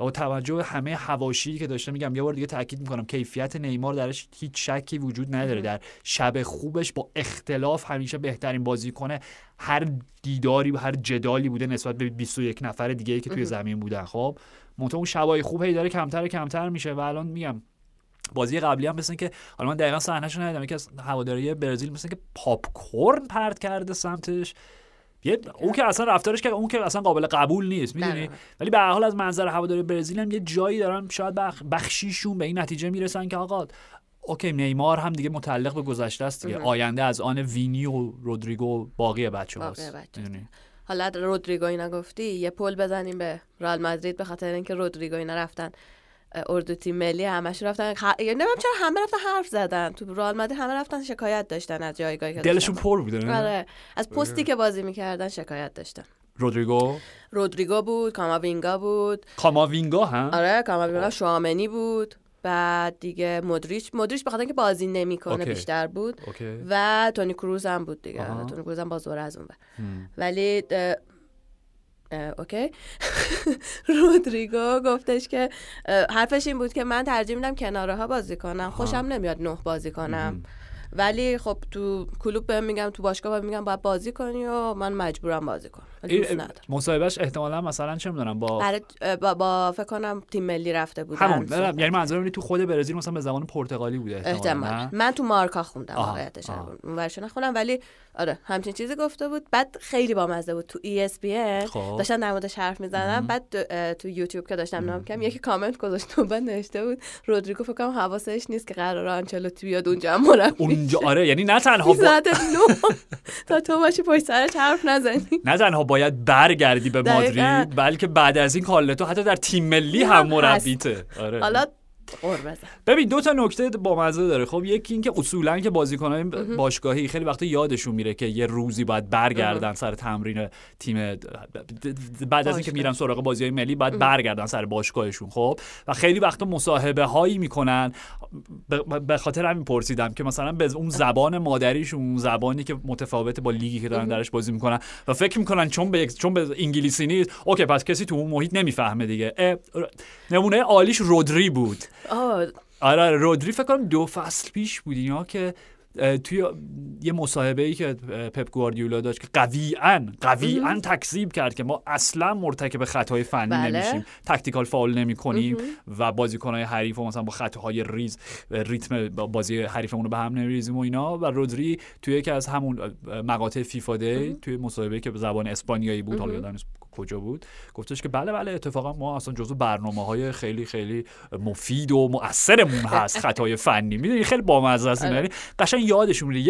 B: و با توجه به همه حواشی که داشته میگم یه بار دیگه تاکید می‌کنم کیفیت نیمار درش هیچ شکی وجود نداره. در شب خوبش با اختلاف همیشه بهترین بازی کنه هر دیداری و هر جدالی بوده نسبت به 21 نفر دیگه ای که توی زمین بودن. خب منتها اون شبای خوب هی داره کمتر کمتر میشه و الان میگم بازی قبلی هم مثل که حالا من دقیقا صحنه‌شو ندیدم یکی از هواداری برزیل مثل که پاپ کورن پرت کرده سمتش. یه اون که اصلا رفتارش که اون که اصلا قابل قبول نیست می‌دونی؟ ولی به حال از منظر هواداری برزیل هم یه جایی دارن شاید بخشیشون به این نتیجه می‌رسن که آقا اوکی نیمار هم دیگه متعلق به گذشته است دیگه. آینده از آن وینی و رودریگو باقی بچه هاست
A: حالا رودریگو اینا گفتی یه پل بزنیم به رئال مادرید به خاطر اینکه رودریگو اینا رفتن اردو تیم ملی همش رفتن. یعنی نمی‌دونم چرا همه رفتن حرف زدن. تو رئال مادرید همه رفتن شکایت داشتن از جایگاهی که
B: دلشون پر بود
A: آره. از پستی که بازی می‌کردن شکایت داشتن.
B: رودریگو؟
A: رودریگو بود کاماوینگا بود.
B: کاماوینگا هم
A: آره کاماوینگا شوامنی بود. بعد دیگه مدریچ مدریچ بخاطر اینکه بازی نمی‌کنه بیشتر بود. و تونی کروز هم بود دیگه. تونی کروز هم باز از اون ولی اوکی؟ رودریگو گفتش که حرفش این بود که من ترجیح میدم کناره ها بازی کنم. خوشم نمیاد نه بازی کنم. ولی خب تو کلوب بهم میگم تو باشگاه بهم میگم باید بازی کنی و من مجبورم بازی کنم.
B: مصاحبهش احتمالا مثلا چه می‌دونم با
A: با, با فکر کنم تیم ملی رفته بود
B: همون یعنی منظورم تو خود برزیل مثلا به زبان پرتغالی بوده
A: احتمالا من تو مارکا خوندم واقعیتش ورش نخونم ولی آره همچین چیزی گفته بود. بعد خیلی بامزه بود تو ESPN خب. داشتن در موردش حرف می‌زدن بعد تو یوتیوب که داشتم نام کردم یکی کامنت گذاشت و بعد نوشته بود رودریگو فکر کنم حواسش نیست که قرار آنچلوتی بیاد اونجا مربی
B: اونجا آره یعنی نه تنها با...
A: تا تو باشی پشت سرش حرف نزنی.
B: نه تنها باید برگردی به مادرید بلکه بعد از این کالتو حتی در تیم ملی هم مربیته.
A: آره. حالا
B: ببین دو تا نکته با مزه داره. خب یکی اینکه اصولا که بازیکنان باشگاهی خیلی وقتا یادشون میره که یه روزی باید برگردن سر تمرین تیم بعد از اینکه میرن سراغ بازی های ملی باید برگردن سر باشگاهشون خب؟ و خیلی وقتا مصاحبه هایی می‌کنن. به خاطر همین پرسیدم که مثلا به اون زبان مادریشون اون زبانی که متفاوت با لیگی که دارن درش بازی می‌کنن و فکر می‌کنن چون به چون به انگلیسی نیست اوکی پس کسی تو اون محیط نمی‌فهمه دیگه. نمونه عالیش رودری بود. آره آره. رودری فکر کنم دو فصل پیش بود اینا که توی یه مصاحبه ای که پپ گواردیولا داشت که قویا قویا تکذیب کرد که ما اصلا مرتکب خطای فنی بله. نمیشیم. tactical foul نمی کنیم و بازیکنهای حریف و مثلا با خطاهای ریز ریتم بازی حریفمون رو به هم نمیریزیم و اینا. و رودری توی یکی از همون مقاطع FIFA day توی مصاحبه که به زبان اسپانیایی بود حالا یادم کجا بود؟ گفتش که بله بله اتفاقا ما اصلا جزو برنامه های خیلی خیلی مفید و مؤثرمون هست خطای فنی. می‌دونی خیلی بامزه است آره. یعنی قشنگ یادشون میره.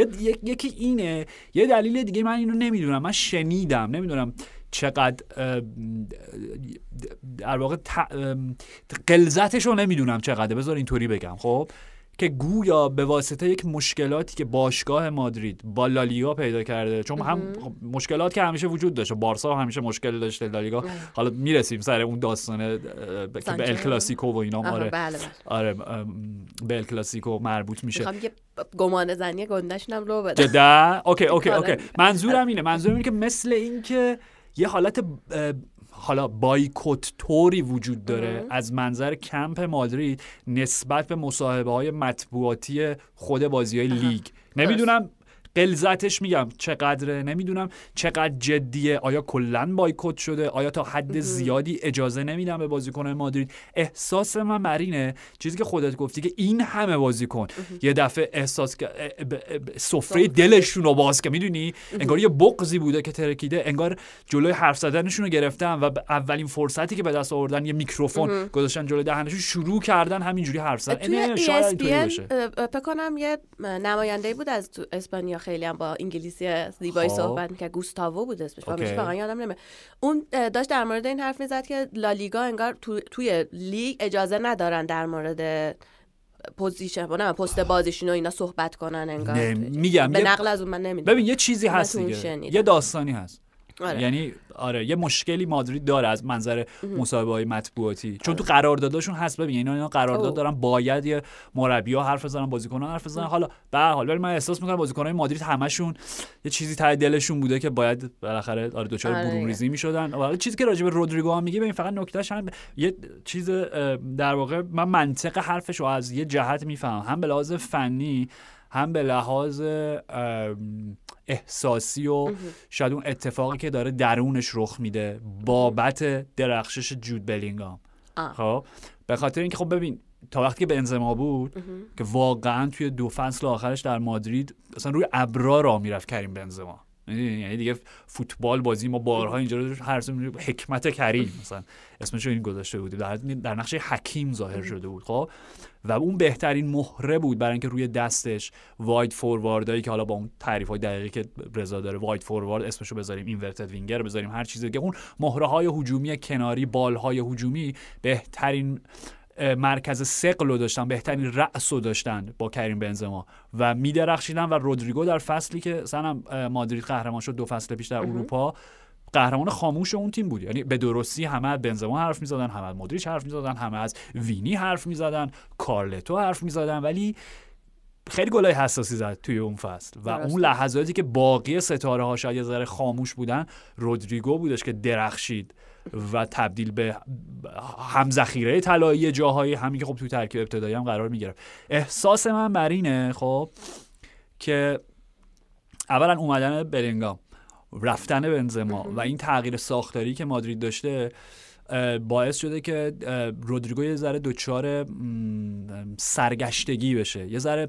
B: یکی اینه یه دلیل دیگه من اینو نمی‌دونم. من شنیدم نمی‌دونم چقدر در واقع قلزتش رو نمی‌دونم چقدر بذار اینطوری بگم خب؟ که گویا به واسطه یک مشکلاتی که باشگاه مادرید با لالیگا پیدا کرده چون هم مشکلات که همیشه وجود داشته بارسا همیشه مشکل داشته لالیگا حالا می‌رسیم سر اون داستان که به ال کلاسیکو و اینا آره.
A: بله بله.
B: آره به ال کلاسیکو مربوط میشه.
A: یه گمان زنی گندشون هم رو بده
B: جدا؟ اوکی اوکی اوکی. منظورم اینه منظورم اینه که مثل اینکه یه حالت حالا بایکوت طوری وجود داره از منظر کمپ مادرید نسبت به مصاحبه های مطبوعاتی خود بازی های لیگ. نمی‌دونم قلزتش میگم. چقدره نمی‌دونم چقدر جدیه. آیا کلا بایکوت شده؟ آیا تا حد زیادی اجازه نمیدم به بازیکن مادرید؟ احساس من مرینه چیزی که خودت گفتی که این همه بازیکن یه دفعه احساس سفره دلشون رو باز که می‌دونی؟ انگار یه بغزی بوده که ترکیده انگار جلوی حرف زدنشون رو گرفتن و اولین فرصتی که به دست آوردن یه میکروفون گذاشتن جلوی دهنشون شروع کردن همینجوری حرف زدن.
A: شاید یه نماینده بود از اسپانیا. خیلی هم با انگلیسی زیبایی خب. صحبت می‌کرد. گوستاوو بود اسمش. واقعا یادم نمیاد. اون داشت در مورد این حرف می‌زد که لالیگا انگار تو، توی لیگ اجازه ندارن در مورد position نه پست بازیشون و اینا صحبت کنن انگار.
B: میگم
A: به نقل از اون من نمی‌دونم.
B: ببین یه چیزی هست دیگه. یه داستانی هست. آره. یعنی آره یه مشکلی مادرید داره از منظر مصاحبه های مطبوعاتی. چون تو قراردادشون هست ببین اینا اینا قرارداد دارن باید یه مربی ها حرف بزنن بازیکنان حرف بزنن. حالا به حال ولی من احساس می‌کنم بازیکنان مادرید همشون یه چیزی ته دلشون بوده که باید بالاخره آره دچار آره. برون ریزی می‌شدن حالا چیزی که راجع به رودریگو هم میگه ببین فقط نکتهش هم یه چیز در واقع من منطق حرفش رو از یه جهت می‌فهمم. هم به لحاظ فنی هم به لحاظ احساسی و شاید اون اتفاقی که داره درونش رخ میده بابت درخشش جود بلینگام. خب؟ به خاطر اینکه خب ببین تا وقتی که بنزما بود که واقعا توی دو فصل آخرش در مادرید اصلا روی ابرا را می‌رفت کریم بنزما. یعنی دیگه فوتبال بازی ما بارها اینجا رو هر حکمت کریم مثلا. اسمش این گذاشته بودیم. در, در نقش حکیم ظاهر شده بود خب؟ و اون بهترین مهره بود برای اینکه روی دستش واید فورواردایی که حالا با اون تعریف های دقیقی که رضا داره واید فوروارد اسمشو بذاریم اینورتد وینگر بذاریم هر چیزی که اون مهره های هجومی کناری بال های هجومی بهترین مرکز سقل رو داشتن بهترین رأس رو داشتن با کریم بنزما و میدرخشیدن و رودریگو در فصلی که سنم مادرید قهرمان شد دو فصل پیش در اروپا قهرمان خاموش اون تیم بود. یعنی به درستی همه از بنزما حرف می‌زدن همه از مودریچ حرف می‌زدن همه از وینی حرف می‌زدن کارلتو حرف می‌زدن ولی خیلی گلای حساسی زد توی اون فصل. و اون لحظاتی که باقی ستاره ها شاید یه ذره خاموش بودن رودریگو بودش که درخشید. و تبدیل به هم ذخیره طلایی جاهایی. همین که خب توی ترکیب ابتدایی هم قرار می‌گرفت. احساس من بر اینه خب که اولا اومدن بلینگام رفتن بنزما و این تغییر ساختاری که مادرید داشته باعث شده که رودریگو یه ذره دچار سرگشتگی بشه. یه ذره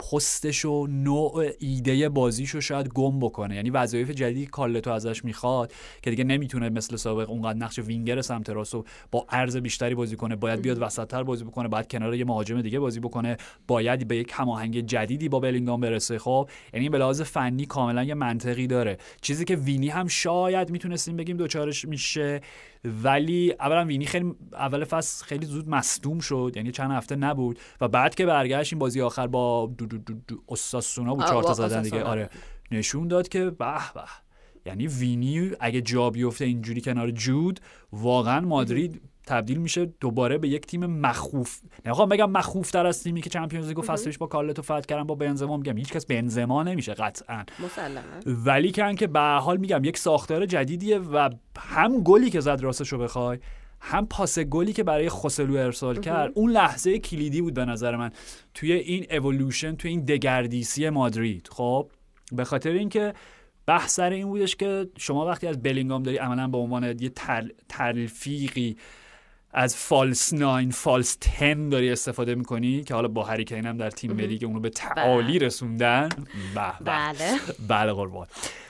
B: پستش و نوع ایده بازیشو شاید گم بکنه. یعنی وظایف جدیدی کالتو ازش می‌خواد که دیگه نمی‌تونه مثل سابق اونقدر نقش وینگر سمت راستو با عرض بیشتری بازی کنه باید بیاد وسطتر بازی بکنه باید کنار یه مهاجم دیگه بازی بکنه باید به یک هماهنگ جدیدی با بلینگام برسه. خب یعنی به لحاظ فنی کاملا یه منطقی داره. چیزی که وینی هم شاید می‌تونستیم بگیم دوچارش میشه ولی اولا وینی خیلی اول فصل خیلی زود مصدوم شد یعنی چند هفته نبود و بعد که برگشت این بازی آخر با دو دو دو استاسونا بود چهار تا زدن دیگه. آره. نشون داد که به به یعنی وینی اگه جا بیفته اینجوری کنار جود واقعا مادرید تبدیل میشه دوباره به یک تیم مخوف. نمی‌خوام بگم مخوف تر از تیمی که چمپیونز لیگو فصلش با کارلتو فتح کردن با بنزما میگم. هیچ کس بنزما نمیشه قطعا. ولی که که به حال میگم یک ساختار جدیدیه و هم گلی که زد راستشو بخوای. هم پاس گلی که برای خوسلو ارسال کرد اون لحظه کلیدی بود به نظر من. توی این اولوشن توی این دگردیسی مادرید. خب به خاطر اینکه بحث سر این بودش که شما وقتی از بلینگام داری عملا به عنوان یه تلفیقی از فالس ناین فالس تن داری استفاده می‌کنی که حالا با هریکین هم در تیم ملی که اونو به تعالی بله. رسوندن
A: بله.
B: بله قربان.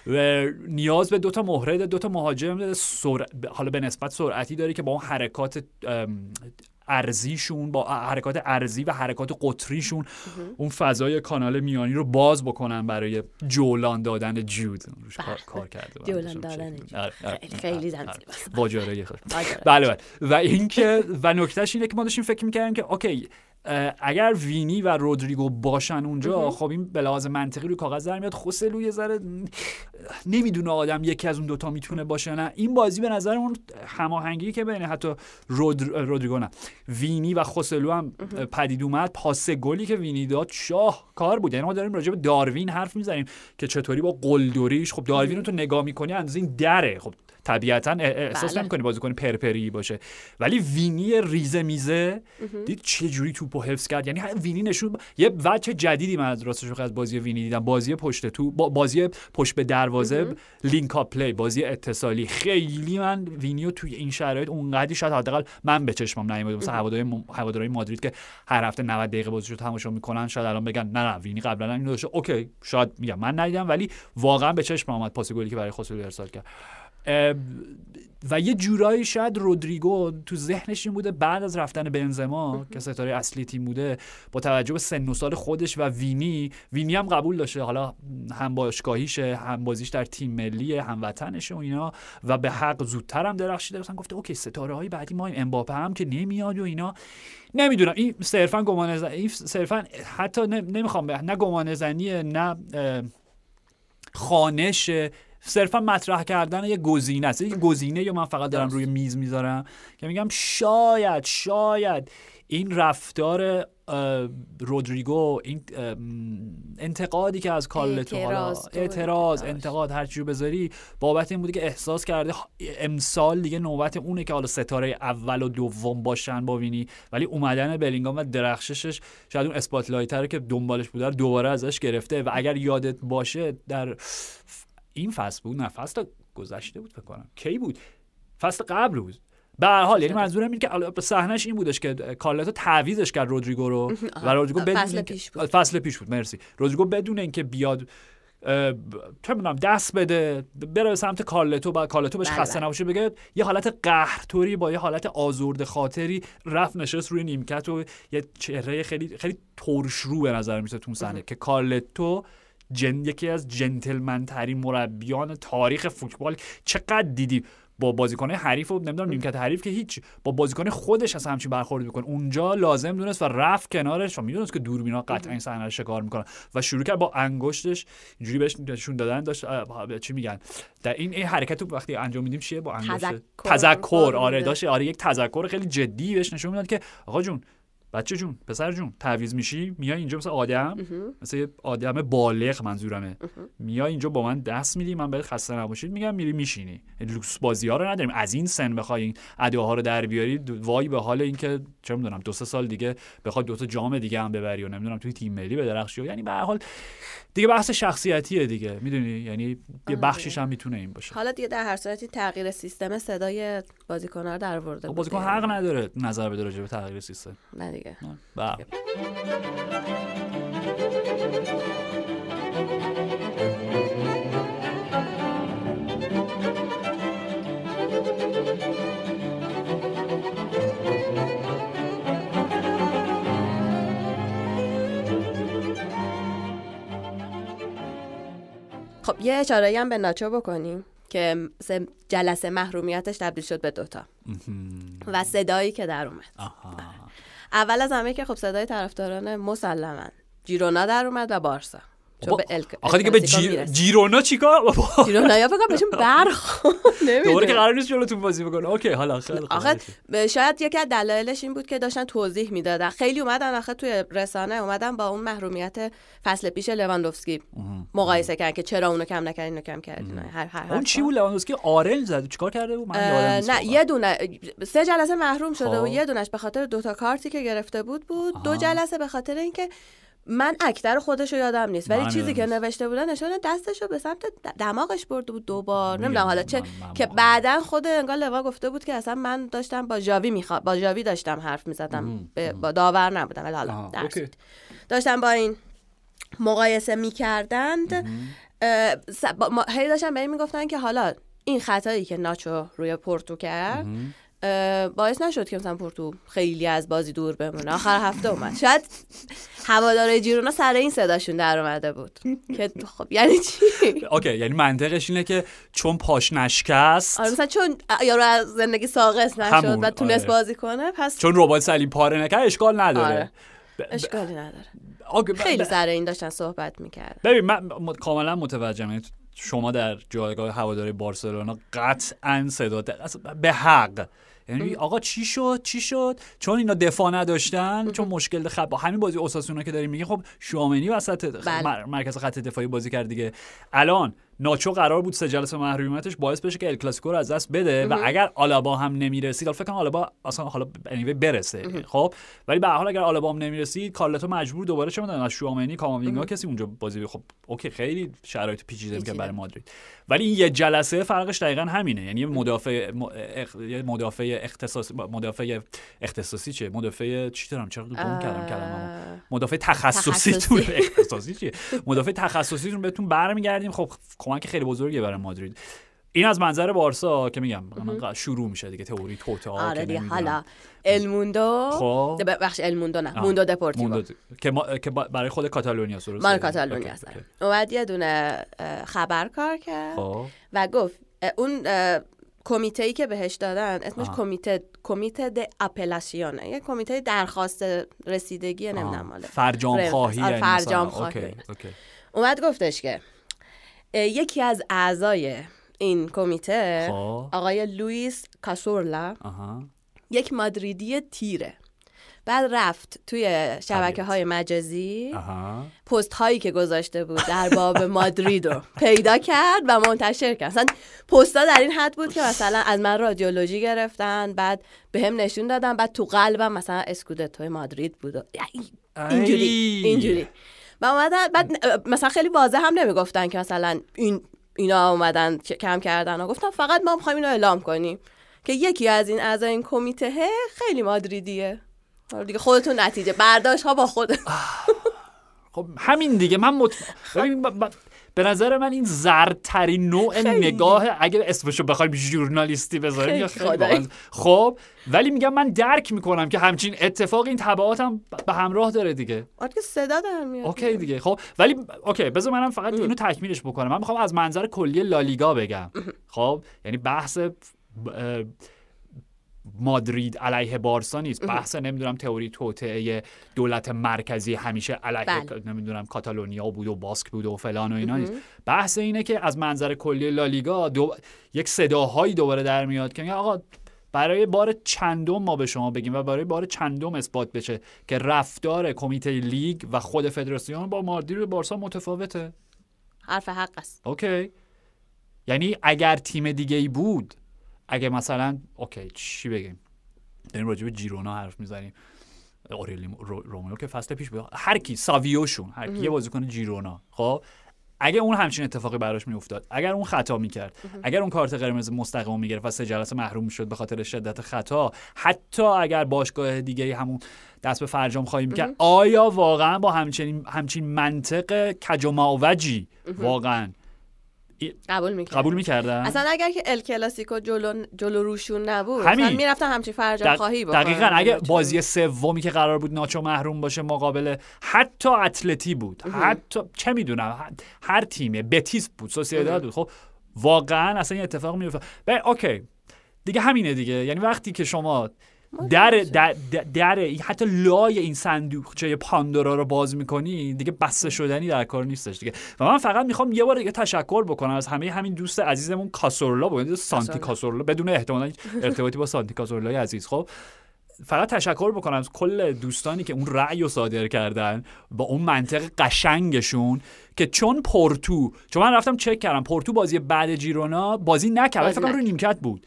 B: و نیاز به دوتا مهره دوتا مهاجم سر... حالا به نسبت سرعتی داری که با اون حرکات ارزیشون با حرکات ارزی و حرکات قطریشون اون فضای کانال میانی رو باز بکنن برای جولان دادن جود. روش کار, کار کرده
A: جولان دادن آره، آره. خیلی
B: آره. بله بله. و اینکه و نکتهش اینه که ما داشتیم فکر می‌کردیم که اوکی اگر وینی و رودریگو باشن اونجا خب این به لحاظ منطقی رو کاغذ در میاد خوسلو یه ذره نمی‌دونه آدم یکی از اون دوتا می‌تونه باشه نه. این بازی به نظر اون هماهنگی که بین حتی رود... رودریگو نه. وینی و خوسلو هم پدید اومد پاس گلی که وینی داد شاه کار بود. یعنی ما داریم راجع به داروین حرف می‌زنیم که چطوری با قلدریش خب داروین رو تو نگاه می‌کنی از این دره. خب طبیعتا احساس بله. نمی‌کنی بازیکن پرپری باشه. ولی وینی ریزه میزه. دید چه جوری توپو حفظ کرد. یعنی وینی نشون یه وجه جدیدی من از راستش از بازی وینی دیدم. بازی پشت تو بازی پشت به دروازه link-up play بازی اتصالی. خیلی من وینیو توی این شرایط اونقدی شاید حداقل من به چشمم نیومد مثلا هواداری هواداری مادرید که هر هفته 90 دقیقه بازیشو تماشا می‌کنن شاید الان بگن نه نه وینی قبلا اینو داشته. okay شاید میگم. من ندیدم ولی واقعا به چشم اومد پاس گلی که برای خوسلو ارسال کرد. و یه جورایی شاید رودریگو تو ذهنش این بوده بعد از رفتن بنزما که ستاره اصلی تیم بوده با توجه به سن و سال خودش و وینی وینی هم قبول داشته. حالا هم باشگاهیشه هم بازیش در تیم ملی هم وطنشه و اینا. و به حق زودتر هم درخشیده. مثلا گفته okay ستاره های بعدی ما امباپه هم که نمیاد و اینا. نمی‌دونم. این صرفا گمان زنی صرفا حتی نمی‌خوام نه گمان زنیه نه خانش صرفا مطرح کردن یه گزینه است. یه گزینه یا من فقط دارم روی میز می‌ذارم که میگم شاید شاید این رفتار رودریگو این انتقادی که از کارلتو حالا اعتراض انتقاد هر چیو بذاری بابت این بوده که احساس کرده امسال دیگه نوبت اونه که حالا ستاره اول و دوم باشن با وینی ولی اومدن بلینگام و درخششش شاید اون اسپاتلایتر که دنبالش بوده دوباره ازش گرفته. و اگر یادت باشه در این فصل بود؟ نه فصل گذشته بود فکر کنم. کی بود؟ فصل قبل بود. به هر حال یعنی منظورم اینه که صحنش این بودش که کارلتو تعویزش کرد رودریگو رو و رودریگو بدون
A: فصل پیش بود.
B: فصل پیش بود. مرسی. رودریگو بدون اینکه بیاد چه می‌دونم دست بده بره به سمت کارلتو با کارلتو بهش
A: بله،
B: خسته
A: بله.
B: نباشه بگه یه حالت قهرطوری با یه حالت آزرده خاطری رفت نشست روی نیمکت و یه چهره خیلی خیلی ترشرو به نظر میسه تو صحنه که کارلتو جن یکی از جنتلمن ترین مربیان تاریخ فوتبال. چقدر دیدی؟ با بازیکن حریف و نمی‌دونم نیمکت حریف که هیچ. با بازیکن خودش از همچین برخورد می‌کنه. اونجا لازم دونست و رفت کنارش و می‌دونست که دوربینا قطعا این صحنه رو شکار می‌کنن. و شروع کرد با انگشتش. اینجوری بهش نشون دادن. داشت چی میگن؟ در این این حرکت رو وقتی انجام میدیم چیه؟ با انگشت.
A: تذکر.
B: آره
A: بوده.
B: داشت. آره یک تذکر خیلی جدی بهش نشون می‌داد که آقا جون بچه جون پسر جون تعویض میشی؟ میای اینجا مثل آدم؟ مثل یه آدم بالغ منظورمه. میای اینجا با من دست میدی من بهت خسته نباشید میگم میری میشینی. لوکس بازی ها رو نداریم. از این سن بخوای این اداها رو در بیاری وای به حال اینکه چه می‌دونم دو سه سال دیگه بخواد دو تا جام دیگه هم ببری و نمی‌دونم توی تیم ملی بدرخشی یعنی به هر حال دیگه بحث شخصیتیه دیگه. می‌دونی؟ یعنی یه
A: آره.
B: بخشش هم می‌تونه این باشه.
A: حالا دیگه در هر صورتی تغییر سیستم صدای بازیکن‌ها رو در آورده
B: خب بازیکن. حق نداره نظر بده راجع به تغییر سیستم.
A: دیگه. خب یه اشاره هم به ناچو بکنیم که سه جلسه محرومیتش تبدیل شد به دوتا. و صدایی که در اومد.
B: آها.
A: اول از همه که خب صدای طرفداران مسلما جیرونا در اومد و بارسا.
B: آخه دیگه به جی... جیرونا چیکار
A: جیرونا یا کنم بهشون برخورد
B: دوباره که قرار نیست جلوتون بازی بکنه اوکی حالا خیلی.
A: آخه شاید یکی از دلایلش این بود که داشتن توضیح می‌دادن خیلی اومدن آخه توی رسانه اومدن با اون محرومیت فصل پیش لواندوفسکی مقایسه کردن که چرا اونو کم نکردین اینو کم کردین هر هر
B: اون چی بود لواندوسکی آرنج زد چیکار کرده بود من یادم
A: نه. یه دونه سه جلسه محروم شده. و یه دونش به خاطر دوتا کارتی که گرفته بود بود دو. جلسه به خاطر اینکه من اکتر خودش رو یادم نیست ولی چیزی که. نوشته بودن نشون دستش رو به سمت دماغش برده بود دوبار. نمی‌دونم حالا چه که بعدا خود انگار لوا گفته بود که اصلا من داشتم با جاوی میخوا... با جاوی داشتم حرف می‌زدم. با داور نبودم ولی حالا. داشتم با این مقایسه می‌کردند هی داشتن به این می‌گفتن که حالا این خطایی که ناچو روی پورتو کرد باعث نشد که مثلا پورتو خیلی از بازی دور بمونه. آخر هفته اومد. شاید هواداره جیرونا سر این صداشون در اومده بود. که خب یعنی چی؟
B: اوکی یعنی منطقش اینه که چون پاش نشکست
A: آره مثلا چون یارو از زندگی ساقط نشد و تونست
B: آره.
A: بازی کنه پس
B: چون ربات صلیب پاره نکرد اشکال نداره.
A: آره. اشکالی نداره. خیلی سر این داشتن صحبت می‌کرد
B: ببین من کاملا متوجهم. شما در جایگاه هواداری بارسلونا قطعا صدا به حق. یعنی آقا چی شد؟ چی شد؟ چون اینا دفاع نداشتن چون مشکل خط با همین بازی اوساسونا که داریم میگه خب شوامنی وسط
A: بله.
B: مر- مرکز خط دفاعی بازی کرد دیگه. الان ناچو قرار بود سه جلسه محرومیتش باعث بشه که ال کلاسیکو رو از دست بده و اگر آلابا هم نمی‌رسید حالا فکر کنم آلابا اصلا حالا anyway برسه خب؟ ولی به حال اگر آلابا هم نمی‌رسید کارلتو مجبور دوباره چه می‌دونم از شوامنی کاماوینگا کسی اونجا بازی خب اوکی خیلی شرایط پیچیده
A: پیچیده.
B: برای مادرید. ولی این یه جلسه فرقش دقیقا همینه. یعنی مدافع مدافع اختصاصی مدافع اختصاصی چیه؟ مدافع چی دارم؟ چرا گم کردم کلمه‌مو؟ مدافع تخصصی
A: تخصصی.
B: تون اختصاصی چیه؟ مدافع تخصصیتون بهتون برمیگردیم. خب کمک خیلی بزرگی برای مادرید این از منظر بارسا که میگم من شروع میشه دیگه تئوری توطئه
A: آره
B: که
A: دیگه. حالا الموندو
B: خب.
A: بخش الموندو نه. موندو دپورتیو
B: موندو که, ما... که برای خود کاتالونیا درسته
A: مال کاتالونیا
B: okay.
A: اومد یه دونه خبر کار کرد
B: خب
A: و گفت اون کمیته ای که بهش دادن اسمش. کمیته Comité de Apelación ه یه کمیته درخواست رسیدگی نمی‌دونم
B: فرجام. خواهی.
A: فرجام خواهی. اومد گفتش که یکی از اعضای این کمیته
B: خب.
A: آقای لوئیس کاسورلا یک مادریدی تیره. بعد رفت توی شبکه های مجازی. پست هایی که گذاشته بود در باب مادرید رو پیدا کرد و منتشر کرد. مثلا پست ها در این حد بود که مثلا از من رادیولوژی گرفتن بعد به هم نشون دادن بعد تو قلبم مثلا اسکودتوی مادرید بود و- اینجوری
B: ای.
A: اینجوری. و اومدن بعد مثلا خیلی واضح هم نمی‌گفتن که مثلا این اینا اومدن کم کردن و گفتن فقط ما می‌خوایم اینو اعلام کنیم. که یکی از این اعضای این کمیته خیلی مادریدیه. حالا دیگه خودتون نتیجه برداشت ها با خود
B: خب همین دیگه من مط... به نظر من این زردترین نوع نگاه اگه اسمشو بخوایم ژورنالیستی بذاریم خب ولی میگم من درک می‌کنم که همچین اتفاق این تبعات هم به همراه داره دیگه.
A: آره صدا در میاد.
B: اوکی دیگه. خب ولی okay بذار منم فقط اینو تکمیلش بکنم. من می‌خوام از منظر کلی لالیگا بگم. خب یعنی بحث مادرید علیه بارسا نیست. بحث نمی‌دونم تئوری توطئه دولت مرکزی همیشه علیه بله. نمی‌دونم کاتالونیا بود و باسک بود و فلان و اینا نیست. بحث اینه که از منظر کلی لالیگا دو... یک صداهایی دوباره در میاد که آقا برای بار چندم ما به شما بگیم و برای بار چندم اثبات بشه که رفتار کمیته لیگ و خود فدراسیون با مادرید و بارسا متفاوته.
A: حرف حق است.
B: okay. یعنی اگر تیم دیگه ای بود اگه مثلا okay چی بگیم؟ داریم راجع به جیرونا حرف می‌زنیم. اوریول رومئو که فصل پیش بود. هر کی ساویوشون هر کی یه بازیکن جیرونا. خب اگه اون همچین اتفاقی براش میافتاد اگر اون خطا می‌کرد اگر اون کارت قرمز مستقیم می‌گرفت و سه جلسه محروم می‌شد به خاطر شدت خطا حتی اگر باشگاه دیگه همون دست به فرجام خواهیم کرد آیا واقعا با همچین همچین منطق کج و واقعا.
A: قبول می‌کردن
B: قبول می‌کردن
A: اصلا اگر که ال کلاسیکو جلو جلو روشون نبود همین. می‌رفتن همچین فرجام خواهی
B: بکنن دقیقاً اگه بازی سومی که قرار بود ناچو محروم باشه مقابل حتی اتلتی بود حتی چه می‌دونم هر تیمه بتیس بود سوسییداد بود. خب واقعا اصلا این اتفاق میفته اوکی. دیگه همینه دیگه. یعنی وقتی که شما در, در, در, حتی لای این صندوقچه پاندورا رو باز می‌کنی دیگه بسته شدنی در کار نیستش دیگه. و من فقط می‌خوام یه بار یه تشکر بکنم از همه همین دوست عزیزمون کاسورلا بود. سانتی کاسورلا. بدون احتمال ارتباطی با سانتی کاسورلای عزیز. خب فقط تشکر بکنم از کل دوستانی که اون رأی رو صادر کردن با اون منطق قشنگشون که چون پورتو چون من رفتم چک کردم پورتو بازی بعد جیرونا بازی نکرد فقط رو نیمکت بود.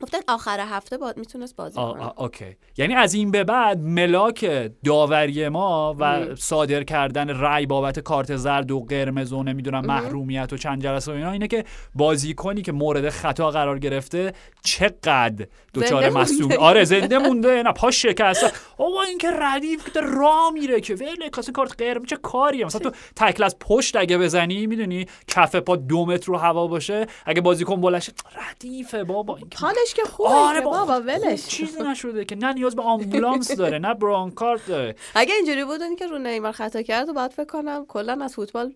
A: گفتن آخر هفته با... می‌تونست بازی کنه.
B: اوکی. یعنی از این به بعد ملاک داوری ما و صادر کردن رای بابت کارت زرد و قرمز و نمی‌دونم محرومیت و چند جلسه و اینا اینه که بازیکنی که مورد خطا قرار گرفته چقدر دچار مسئول آره زنده مونده نه پاش شکسته. آقا این که ردیف که را میره که ولی کاسه کارت قرمز چه کاریه؟ مثلا تو تکل از پشت اگه بزنی می‌دونی کف پا دو متر رو هوا باشه اگه بازیکن بلشه ردیفه بابا این
A: که خوبه آره بابا ولش
B: چیزی نشده که نه نیاز به آمبولانس داره نه برانکارد داره.
A: اگه اینجوری بود که رو نیمار خطا کرد و بعد فکر کنم کلا از فوتبال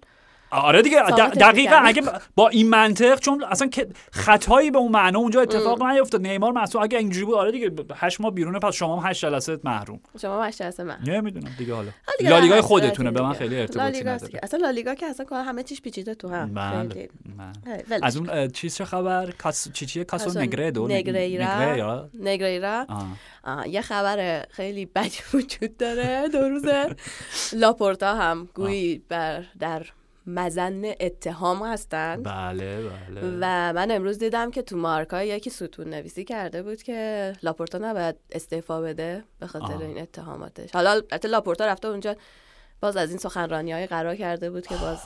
B: آره دیگه دقیقا اگه با این منطق چون اصلا خطایی به اون معنا اونجا اتفاق نیفتاد نیمار مسئول اگه اینجوری بود آره دیگه 8 ماه بیرونه پس شما هم 8 جلسه محروم.
A: شما 8 جلسه محروم.
B: نمی‌دونم دیگه حالا. لالیگا خودتونه به من خیلی ارتباطی نداره.
A: اصلا لالیگا که اصلا همه چیش پیچیده تو هم
B: بله. از اون چیز چه خبر؟ کاس چی چیه؟ کاسو نگردو
A: نگریرا. نگریرا. یه خبر خیلی بدی وجود داره دو روزه. لاپورتا هم گویی بر در مظان اتهام هستن.
B: بله بله.
A: و من امروز دیدم که تو مارکا یکی ستون نویسی کرده بود که لاپورتا نباید استعفا بده به خاطر این اتهاماتش. حالا البته لاپورتا رفته اونجا باز از این سخنرانی های غرا کرده بود که باز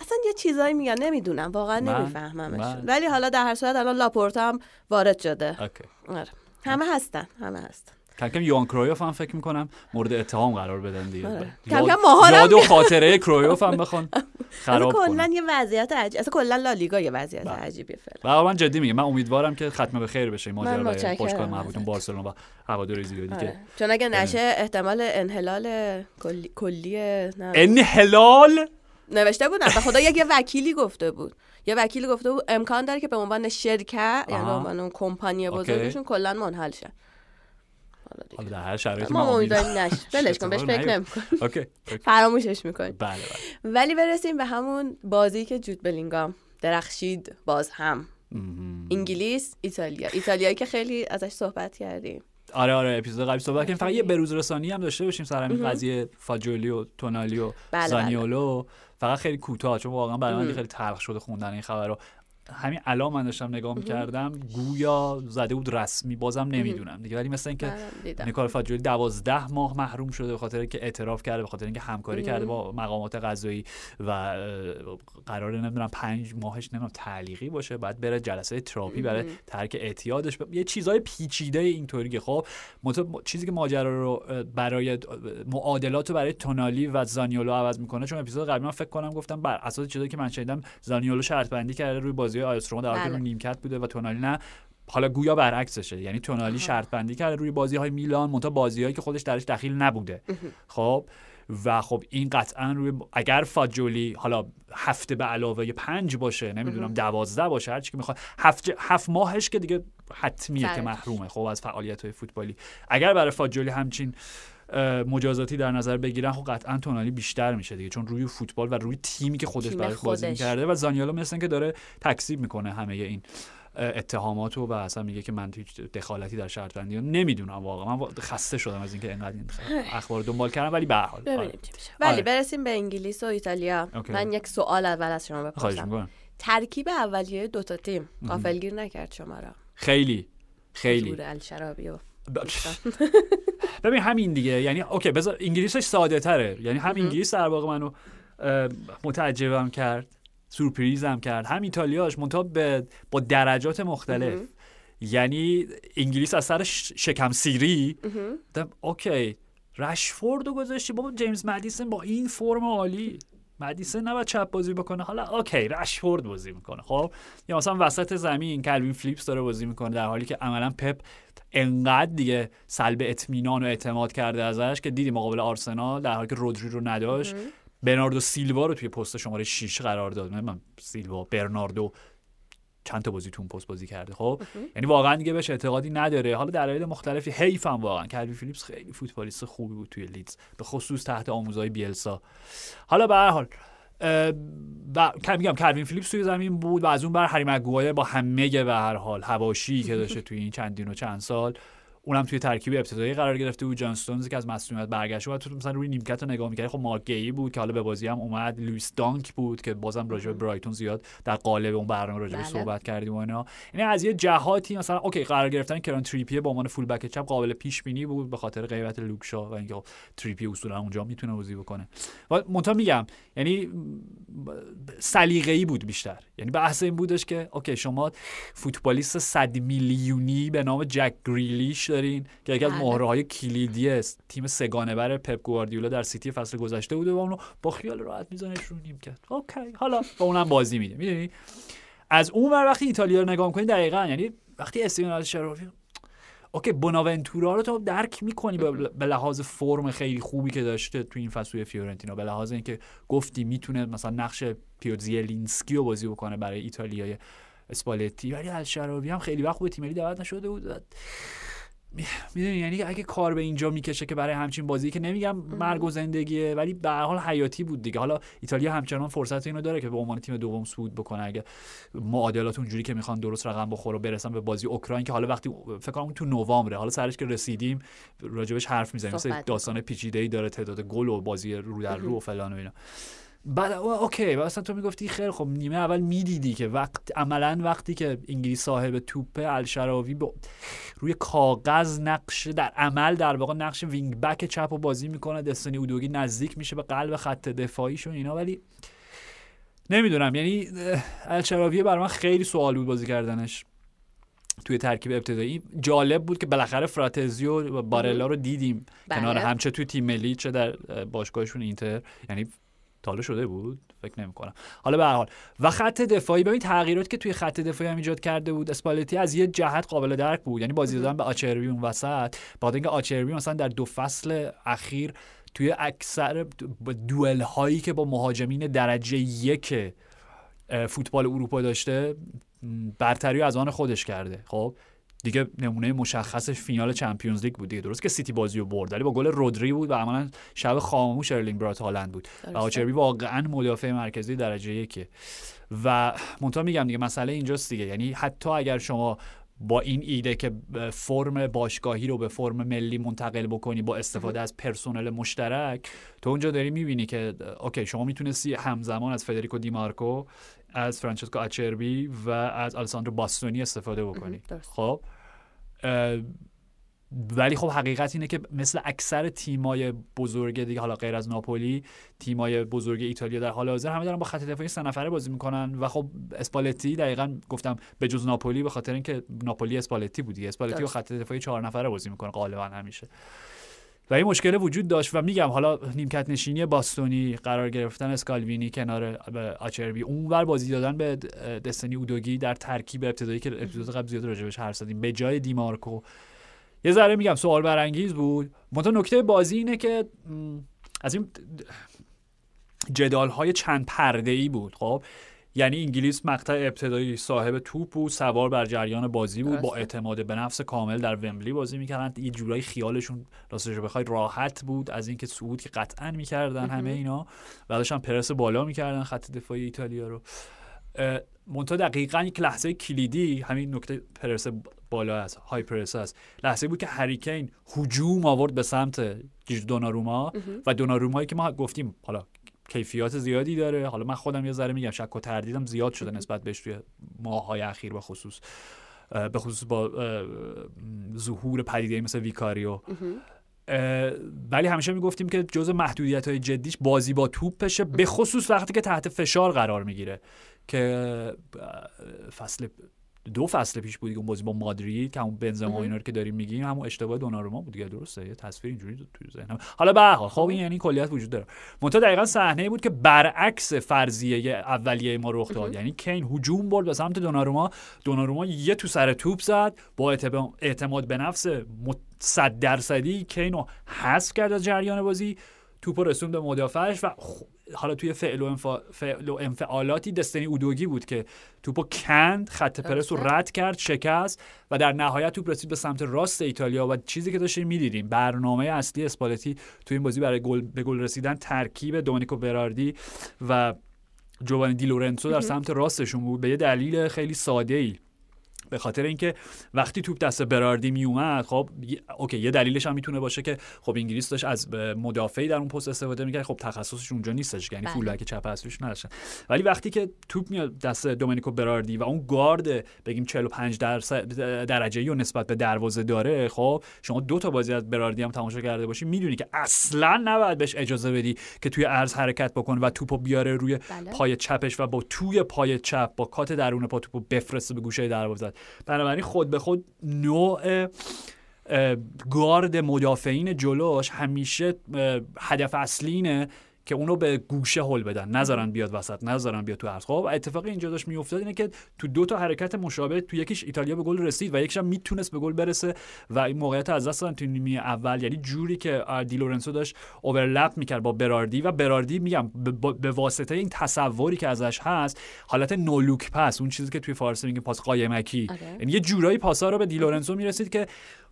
A: اصلا یه چیزایی میگن نمی‌دونم واقعا نمیفهممش. ولی حالا در هر صورت الان لاپورتا هم وارد شده. آره. همه هستن همه هستن.
B: کم کم یوان کرویوف هم فکر می‌کنم مورد اتهام قرار بدن دیگه.
A: آره. کم کم یاد
B: و خاطره کرویوف هم بخوان خراب
A: کلا یه وضعیت عجیب اصلا کلا لالیگا یه وضعیت بله. عجیبیه
B: فعلا. من جدی میگم من امیدوارم که ختم به خیر بشه ماجرا باشگاه مربوطون بارسلونا و هواداری زیادی که
A: آره. چون اگه نشه احتمال انحلال کلی, کلی
B: انحلال؟
A: نوشته بودن به خدا یک وکیلی گفته بود. یه وکیلی گفته بود امکان داره که به عنوان شرکت یعنی به عنوان کمپانی بزرگشون کلا منحل شه.
B: حالا در هر شرایطی
A: ما امیدواریم نش بلش کن بهش فکر نمی‌کن
B: اوکی
A: فراموشش می‌کنی.
B: بله بله.
A: ولی برسیم به همون بازی که جود بلینگام درخشید باز هم. انگلیس ایتالیا. ایتالیایی که خیلی ازش صحبت کردیم.
B: آره آره اپیزود قبلی صحبت کردیم. فقط یه بروز رسانی هم داشته باشیم سر همین قضیه فاجولی و تونالی و بله، بله. زانیولو. فقط خیلی کوتاه چون واقعا برای من خیلی تلخ شده خوندن این خبر رو همین الان من داشتم نگاه می‌کردم گویا زده بود رسمی بازم نمی‌دونم دیگه. ولی مثل اینکه نیکار فاجولی دوازده ماه محروم شده به خاطر اینکه اعتراف کرده به خاطر اینکه همکاری کرده با مقامات قضایی و قرار نمی‌دونم پنج ماهش نمی‌دونم تعلیقی باشه بعد بره جلسه تراپی برای ترک اعتیادش یه چیزای پیچیده اینطوری خب چیزی که ماجرا رو برای معادلات رو برای تونالی و زانیولو عوض می‌کنه. چون اپیزود قبلی من فکر کنم گفتم بر اساس چیزی که من شنیدم زانیولو شرط بندی کرده روی بازی آیس روما در حالی بله. نیمکت بوده و تونالی نه حالا گویا برعکسشه. یعنی تونالی شرط بندی کرده روی بازی های میلان منتها بازیهایی که خودش درش دخیل نبوده. خب؟ و خب این قطعا روی اگر فاجولی حالا هفته به علاوه پنج باشه نمی‌دونم دوازده باشه هرچی که می‌خواد هفت, هفت ماهش که دیگه حتمیه که محرومه خب از فعالیت های فوتبالی. اگر برای فاجولی همچین مجازاتی در نظر بگیرن خب قطعا تونالی بیشتر میشه دیگه. چون روی فوتبال و روی تیمی که خودش برای بازی کرده و زانیالو مثل که داره تکسیب می‌کنه همه این اتهامات و اصلا میگه که من هیچ دخالتی در شرط بندی نمی‌دونم واقعا. من خسته شدم از اینکه اینقدر این اخبار دنبال کردم ولی به حال.
A: ببینیم آره. میشه. ولی آره. برسیم به انگلیس و ایتالیا. من یک سوال اول از شما بپرسم. ترکیب اولیه دو تا تیم غافلگیر نکرد شما را.
B: خیلی خیلی.
A: الشراوی و
B: ببین همین دیگه. یعنی okay بذار انگلیسش ساده تره یعنی هم انگلیس در واقع منو متعجبم کرد سورپریزم کرد. هم ایتالیاش منتها با درجات مختلف. یعنی انگلیس از سر شکم سیری. okay. رشفورد رو گذاشتی. بابا جیمز مدیسن با این فرم عالی. مدیسن نباید چپ بازی بکنه. حالا okay رشفورد بازی می‌کنه. خب یا مثلا وسط زمین کلوین فلیپس داره بازی می‌کنه در حالی که عملا پپ انقدر دیگه سلب اطمینان و اعتماد کرده ازش که دیدی مقابل آرسنال در حالی که رودری رو نداشت برناردو سیلوا رو توی پست شماره 6 قرار داد. من سیلوا برناردو چند تا بازی تو اون پست بازی کرده خب؟ یعنی واقعا دیگه بهش اعتقادی نداره. حالا دلایل مختلفی حیفم واقعا. کلوین فیلیپس خیلی فوتبالیست خوبی بود توی لیدز. به خصوص تحت آموزه‌های بیلسا. حالا به هر حال و میگم کلوین فیلیپس توی زمین بود و از اون ور هری مگوایر با همه به هر حال حواشی که داشته توی این چندین و چند سال. اونم توی ترکیب ابتدایی قرار گرفته بود. جان که از مصدومیت برگشت و تو مثلا روی نیمکت رو نگاه می‌کردی خب مارک گهی بود که حالا به بازی هم اومد. لوئیس دانک بود که بازم راجع به برایتون زیاد در قالب اون برنامه راجع به بله. صحبت کردیم و اینا. یعنی از یه جهاتی مثلا okay قرار گرفتن کیران تریپیر به عنوان full back چپ قابل پیش بینی بود به خاطر غیبت لوک شا و اینکه خب تریپیر اصولا اونجا می‌تونه بازی بکنه. و منتها میگم یعنی سلیقه‌ای بود بیشتر. یعنی بحث این بودش که okay شما فوتبالیست 100 میلیونی به نام جک گریلیش دارین که یکی از بله. مهره های کلیدی است. تیم سه‌گانه‌بر پپ گواردیولا در سیتی فصل گذشته بوده و اونو با خیال راحت میزنش رو نیمکت okay. حالا با اونم بازی میده می‌دونی؟ از اون ور وقتی ایتالیا رو نگاه کنی دقیقا یعنی وقتی استفان الشراوی okay بوناونتورا رو تو درک می‌کنی به لحاظ فرم خیلی خوبی که داشته تو این فصل فیورنتینا به لحاظ اینکه گفتی می‌تونه مثلا نقش پیوتر زیلینسکی رو بازی بکنه برای ایتالیای اسپالتی ولی الشراوی هم خیلی وقت به تیم ملی دعوت نشده بود. می‌دونی یعنی اگه کار به اینجا می‌کشه که برای همچین بازی که نمیگم مرگ و زندگیه ولی به هر حال حیاتی بود دیگه. حالا ایتالیا همچنان فرصت اینو داره که به عنوان تیم دوم صعود بکنه. اگه معادلات اونجوری که می‌خوان درست رقم بخوره و برسن به بازی اوکراین که حالا وقتی فکر کنم تو نوامبره. حالا سرش که رسیدیم راجبش حرف می‌زنیم. مثل داستان پیچیده ای داره تعداد گل و بازی رو در رو و فلان و اینا. بعد okay. اصلا تو می‌گفتی خیر خب نیمه اول می‌دیدی که وقت عملا وقتی که انگلیس صاحب توپه الشراوی روی کاغذ نقش در عمل در واقع نقش wing back چپ و بازی می‌کنه دستینی اودوگی نزدیک میشه به قلب خط دفاعیشون اینا. ولی نمی‌دونم. یعنی الشراوی برای من خیلی سوال بود بازی کردنش توی ترکیب ابتدایی. جالب بود که بالاخره فراتزیو و بارلا رو دیدیم. بله. کنار همچه توی تیم ملی چه در باشگاهشون اینتر. یعنی تاله شده بود؟ فکر نمی کنم حالا به هر حال. و خط دفاعی ببین تغییرات که توی خط دفاعی هم ایجاد کرده بود اسپالتی از یه جهت قابل درک بود. یعنی بازی دادن به آچربی اون وسط بعد اینکه آچربی مثلا در دو فصل اخیر توی اکثر دوئل هایی که با مهاجمین درجه یک فوتبال اروپا داشته برتری از آن خودش کرده. خب؟ دیگه نمونه مشخصش فینال Champions League بود دیگه. درست که سیتی بازی رو برد ولی با گل رودری بود و عملا شب خاموش ارلینگ براوت هالند بود. و آچربی واقعا مدافع مرکزی درجه یکه. و منتها میگم دیگه مسئله اینجاست دیگه. یعنی حتی اگر شما با این ایده که فرم باشگاهی رو به فرم ملی منتقل بکنی با استفاده از پرسنل مشترک تو اونجا داری می‌بینی که okay شما می‌تونستی همزمان از فدریکو دیمارکو از فرانچسکو آچربی و از آلساندرو باستونی استفاده بکنی. خب ولی خب حقیقت اینه که مثل اکثر تیمای بزرگ دیگه حالا غیر از ناپولی تیمای بزرگ ایتالیا در حال حاضر همه دارن با خط دفاعی سه نفره بازی می‌کنن و خب اسپالتی دقیقا گفتم به جز ناپولی به خاطر اینکه ناپولی اسپالتی بود اسپالتی با خط دفاعی چهار نفره بازی می‌کنه غالبا همیشه. و این مشکل وجود داشت و میگم حالا نیمکت نشینی باستونی قرار گرفتن اسکالوینی کنار آچربی اونور بازی دادن به دستنی اودوگی در ترکیب ابتدایی که اپیزود قبل زیاد راجبش حرف زدیم به جای دیمارکو. یه ذره میگم سوال برانگیز بود. منتها نکته بازی اینه که از این جدال های چند پرده ای بود خب؟ یعنی انگلیس مقطع ابتدایی صاحب توپ بود سوار بر جریان بازی بود با اعتماد به نفس کامل در ومبلی بازی می‌کردن. یه جورایی خیالشون راستش بخوای راحت بود از اینکه صعود که قطعا می‌کردن همه اینا. بعدش هم پرس بالا می‌کردن خط دفاعی ایتالیا رو. منتها دقیقا یک لحظه کلیدی همین نکته پرس بالا است های پرس است لحظه بود که هریکین هجوم آورد به سمت دوناروما و دونارومایی که ما گفتیم حالا کیفیات زیادی داره. حالا من خودم یه ذره میگم شک و تردیدم زیاد شده نسبت بهش توی ماههای اخیر به خصوص. به خصوص با ظهور پدیده مثل ویکاریو. ولی همیشه می‌گفتیم که جز محدودیت های جدیش بازی با توپشه به خصوص وقتی که تحت فشار قرار می‌گیره. که فصل دو فصل پیش بود اون بازی با مادرید که همون بنزما اینا رو که داریم میگیم همون اشتباه دوناروما بود دیگه درسته؟ یه تصویر اینجوری توی ذهنم. حالا به حال خب این یعنی کلیت وجود داره. منتها دقیقا صحنه بود که برعکس فرضیه اولیه ما رخ داد. یعنی کین هجوم برد به سمت دوناروما. دوناروما یه تو سر توپ زد. با اعتماد به نفس صد درصدی کین رو حذف کرد از جریان بازی. توپ رسوند به مدافعش و حالا توی فعل و, فعل و انفعالاتی دستنی اودوگی بود که توپو کند خط پرس رو رد کرد شکست و در نهایت توپ رسید به سمت راست ایتالیا و چیزی که داشتیم می‌دیدیم. برنامه اصلی اسپالتی توی این بازی برای گل به گل رسیدن ترکیب دومینیکو براردی و جوانی دی لورنسو در سمت راستشون بود. به یه دلیل خیلی ساده ای به خاطر اینکه وقتی توپ دست براردی می اومد خب okay یه دلیلش هم می‌تونه باشه که خب انگلیس داشت از مدافعی در اون پست استفاده می‌کرد خب تخصصش اونجا نیستش یعنی بله. فولبک چپ اصلیش نداشتن ولی وقتی که توپ میاد دست دومینیکو براردی و اون گارد بگیم 45 درصد درجه رو نسبت به دروازه داره خب شما دو تا بازی از براردی هم تماشا کرده باشی می‌دونی که اصلا نباید بهش اجازه بدی که توی عرض حرکت بکنه و توپو بیاره روی بله. پای چپش و با توی پای چپ با کات درون پا توپو بفرسته به گوشه دروازه بنابراین خود به خود نوع گارد مدافعین جلوش همیشه هدف اصلی اینه که اونو به گوشه هل بدن. نذارن بیاد وسط نذارن بیاد تو عرض. خب اتفاقی اینجا داشت میافتاد اینه که تو دو تا حرکت مشابه تو یکیش ایتالیا به گل رسید و یکیش هم می‌تونست به گل برسه و این موقعیت از دست دادن تو نیمه اول. یعنی جوری که دی لورنسو داشت اوورلپ می‌کرد با براردی و براردی میگم به واسطه این تصوری که ازش هست حالت نولوک پس اون چیزی که توی فارسی میگیم پاس قایمکی. آره. یعنی یه جورایی پاسا رو به دی لورنسو می‌رسید که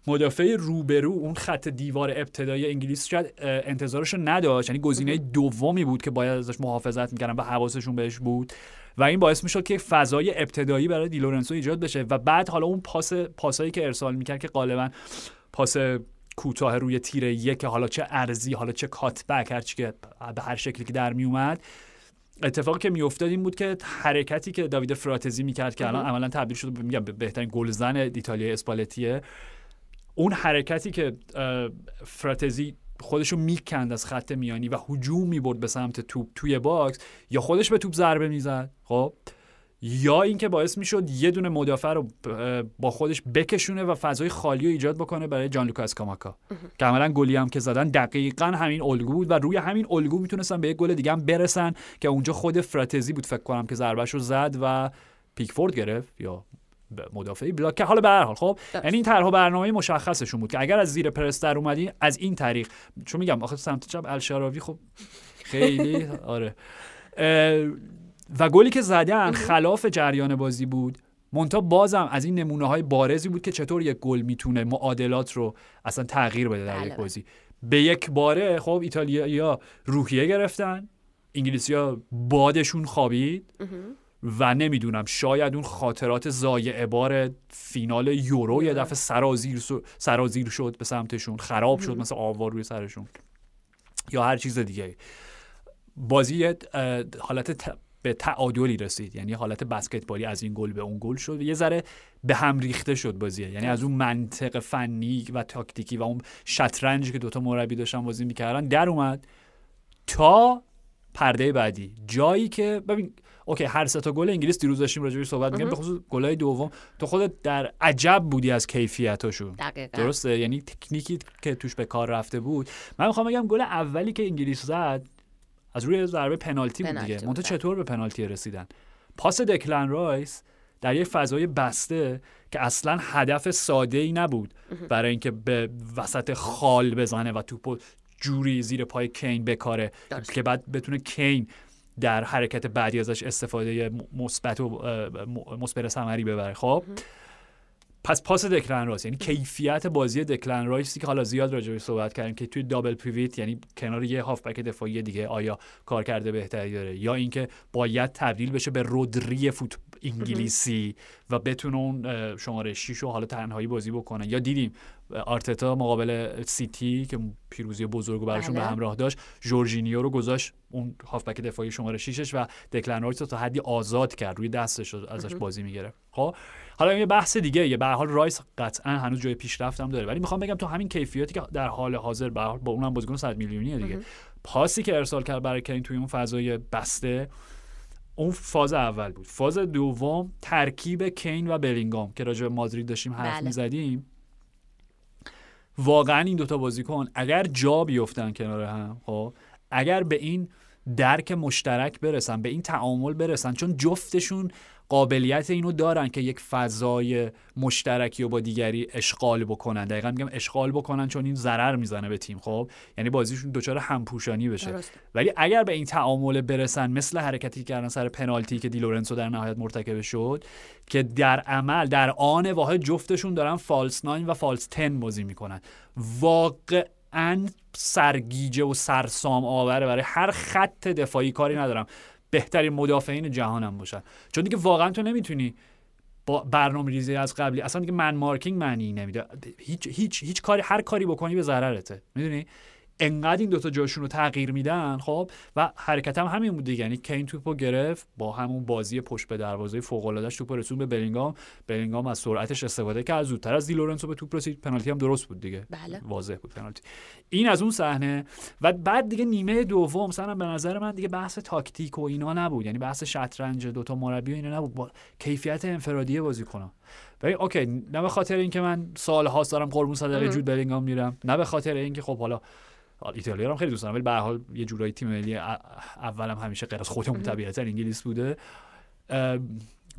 B: مدافع روبرو اون خط دیوار ابتدایی انگلیس شاید انتظارش رو نداشت. یعنی گزینه دومی بود که باید ازش محافظت می‌کردن و حواسشون بهش بود. و این باعث می‌شد که فضای ابتدایی برای دیلورنسو ایجاد بشه. و بعد حالا اون پاس پاسایی که ارسال می‌کرد که غالبا پاس کوتاه روی تیر یک حالا چه عرضی حالا چه cut back هر که به هر شکلی که در میومد اتفاقی که میافتاد این بود که حرکتی که داویده فراتزی می‌کرد که الان عملا تبدیل شد میگم بهترین گلزن ایتالیا اسپالتیه. اون حرکتی که فراتزی خودشو می‌کند از خط میانی و هجوم می‌برد به سمت توپ توی box یا خودش به توپ ضربه می‌زد خب؟ یا اینکه باعث می‌شد یه دونه مدافع رو با خودش بکشونه و فضای خالی رو ایجاد بکنه برای جانلوکا اسکاماکا که عملا گلی هم که زدن دقیقا همین الگو بود و روی همین الگو می‌تونستن به یک گل دیگه هم برسن که اونجا خود فراتزی بود فکر کنم که ضربهش رو زد و پیکفورد گرفت یا مدافعی block که حالا به هر حال خب؟ یعنی این طرح برنامه مشخصشون بود که اگر از زیر پرس در اومدی از این طریق. چون میگم آخه سمت چپ الشراوی خب خیلی آره. و گلی که زدن خلاف جریان بازی بود. مونتا بازم از این نمونه های بارزی بود که چطور یک گل می‌تونه معادلات رو اصلا تغییر بده در یک بله. بازی. به یک باره خب ایتالیا روحیه گرفتن. انگلیسیا بادشون خوابید. و نمی‌دونم شاید اون خاطرات زایع بار فینال یورو یه دفعه سرازیر, سرازیر شد به سمتشون خراب شد مثل آوار روی سرشون. یا هر چیز دیگه بازی حالت به تعادلی رسید. یعنی حالت بسکتبالی از این گل به اون گل شد. یه ذره به هم ریخته شد بازیه یعنی از اون منطق فنی و تاکتیکی و اون شطرنجی که دوتا مربی داشتن بازی می‌کردن در اومد تا پرده بعدی. جایی که ببین اوکی هر سه تا گل انگلیس دیروز داشتیم راجع صحبت می‌کردیم به خصوص گلای دوم. تو خودت در عجب بودی از کیفیتاشون. درسته؟ یعنی تکنیکی که توش به کار رفته بود. من می‌خوام بگم گل اولی که انگلیس زد از روی ضربه پنالتی بود دیگه. منتها چطور به پنالتی رسیدن؟ پاس دکلن رایس در یک فضای بسته که اصلا هدف ساده ای نبود برای اینکه به وسط خال بزنه و توپو جوری زیر پای کین بکاره. که بعد بتونه کین در حرکت بعدی ازش استفاده مثبت و مثبت ثمری ببره. خب؟ پس پاس دکلن رایس. یعنی کیفیت بازی دکلن رایسی که حالا زیاد راجع صحبت کردیم که توی double pivot یعنی کنار یه هافبک دفاعی دیگه آیا کار کرده بهتری داره؟ یا اینکه باید تبدیل بشه به رودری فوت انگلیسی و بتونه اون شماره 6 رو حالا تنهایی بازی بکنه یا دیدیم آرتتا مقابل سیتی که پیروزی بزرگ براشون به بله. همراه داشت جورجینیو رو گذاشت اون هافبک دفاعی شماره 6 و دکلن رایس تا حدی آزاد کرد روی دستش ازش بازی می‌گیره خب حالا یه بحث دیگه یه به حال رایس قطعا هنوز جای پیشرفت هم داره. ولی می‌خوام بگم تو همین کیفیتی که در حال حاضر با اونم بازیکن 100 میلیونیه دیگه. پاسی که ارسال کرد برای کین توی اون فضای بسته اون فاز اول بود فاز دوم ترکیب کین و بلینگام که راجع به مادرید داشتیم حرف بله. می‌زدیم واقعا این دوتا بازیکن اگر جا بیفتن کنار هم خب اگر به این درک مشترک برسن به این تعامل برسن چون جفتشون قابلیت اینو دارن که یک فضای مشترکی و با دیگری اشغال بکنن. دقیقا میگم اشغال بکنن چون این ضرر می‌زنه به تیم خب؟ یعنی بازیشون دچار همپوشانی بشه. ولی اگر به این تعامل برسن مثل حرکتی که کردن سر پنالتی که دیلورنسو در نهایت مرتکب شد که در عمل در آن واحد جفتشون دارن فالس ناین و فالس تن بازی می‌کنن. واقعا سرگیجه و سرسام آوره برای هر خط دفاعی کاری ندارم. بهترین مدافعین جهانم باشن. چون دیگه واقعا تو نمی‌تونی با برنامه ریزی از قبلی اصلا دیگه من مارکینگ معنی نمیده. هیچ هیچ هیچ کاری هر کاری بکنی به ضررته. می‌دونی؟ انقدر این دوتا جاشون رو تغییر میدن خب؟ و حرکت هم همین بود یعنی کین توپو گرفت با همون بازی پشت به دروازه فوق العادهش توپو رسون به بلینگام. بلینگام از سرعتش استفاده کرد. زودتر از دیلورنسو به توپ رسید. پنالتی هم درست بود دیگه.
A: بله.
B: واضح بود پنالتی. این از اون صحنه. و بعد دیگه نیمه دوم مثلا به نظر من دیگه بحث تاکتیک و اینا نبود. یعنی بحث شطرنج دوتا مربی و اینا نبود. با کیفیت انفرادی بازیکنان ولی okay نه به خاطر اینکه من سال هاست دارم قربون صدقه جود بلینگام میرم. نه به خاطر اینکه خب حالا ایتالیا هم خیلی دوست دارم ولی به حال یه جورایی تیم ملی اولم همیشه غیر از خودمون طبیعتا انگلیس بوده.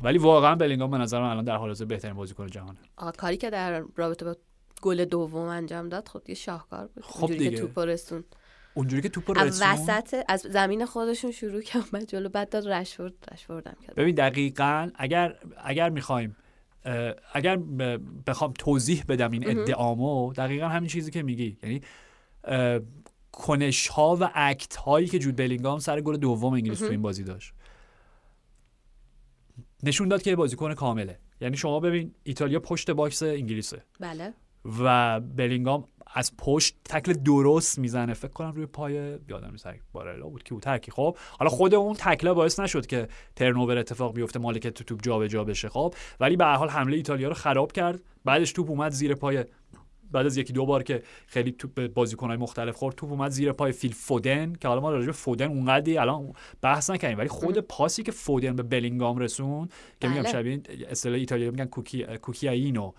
B: ولی واقعا بلینگام به نظر من الان در حال حاضر بهترین بازیکن جهانه.
A: کاری که در رابطه با گل دوم انجام داد خب یه شاهکار بود. خب دیگه. که توپ رسون
B: اونجوری که توپ رسون
A: از وسط از زمین خودشون شروع کرد بعد جلو بعد داد رشورد رشوردم کرد.
B: ببین دقیقا اگر اگر می‌خوایم اگر بخوام توضیح بدم این ادعامو دقیقا همین چیزی که میگی. یعنی کنش ها و اکت هایی که جود بلینگام سر گل دوم انگلیس تو این بازی داشت. نشون داد که بازیکن کامله. یعنی شما ببین ایتالیا پشت box انگلیسه.
A: بله.
B: و بلینگام از پشت تکل درست می‌زنه. فکر کنم روی پای یادم نیست بارلا بود که بود ترکی خب حالا خود اون تکله باعث نشد که turnover اتفاق بیفته مالکیت توپ جابجا بشه خب. ولی به هر حال حمله ایتالیا رو خراب کرد. بعدش توپ اومد زیر پای بعد از یکی دو بار که خیلی توپ بازیکن‌های مختلف خورد توپ اومد زیر پای فیل فودن که حالا ما راجع به فودن اونقدی الان بحث نکنیم ولی خود پاسی که فودن به بلینگام رسون که میگم بله. شبیه اصطلاح ایتالیا میگن cucchi cucchiaino.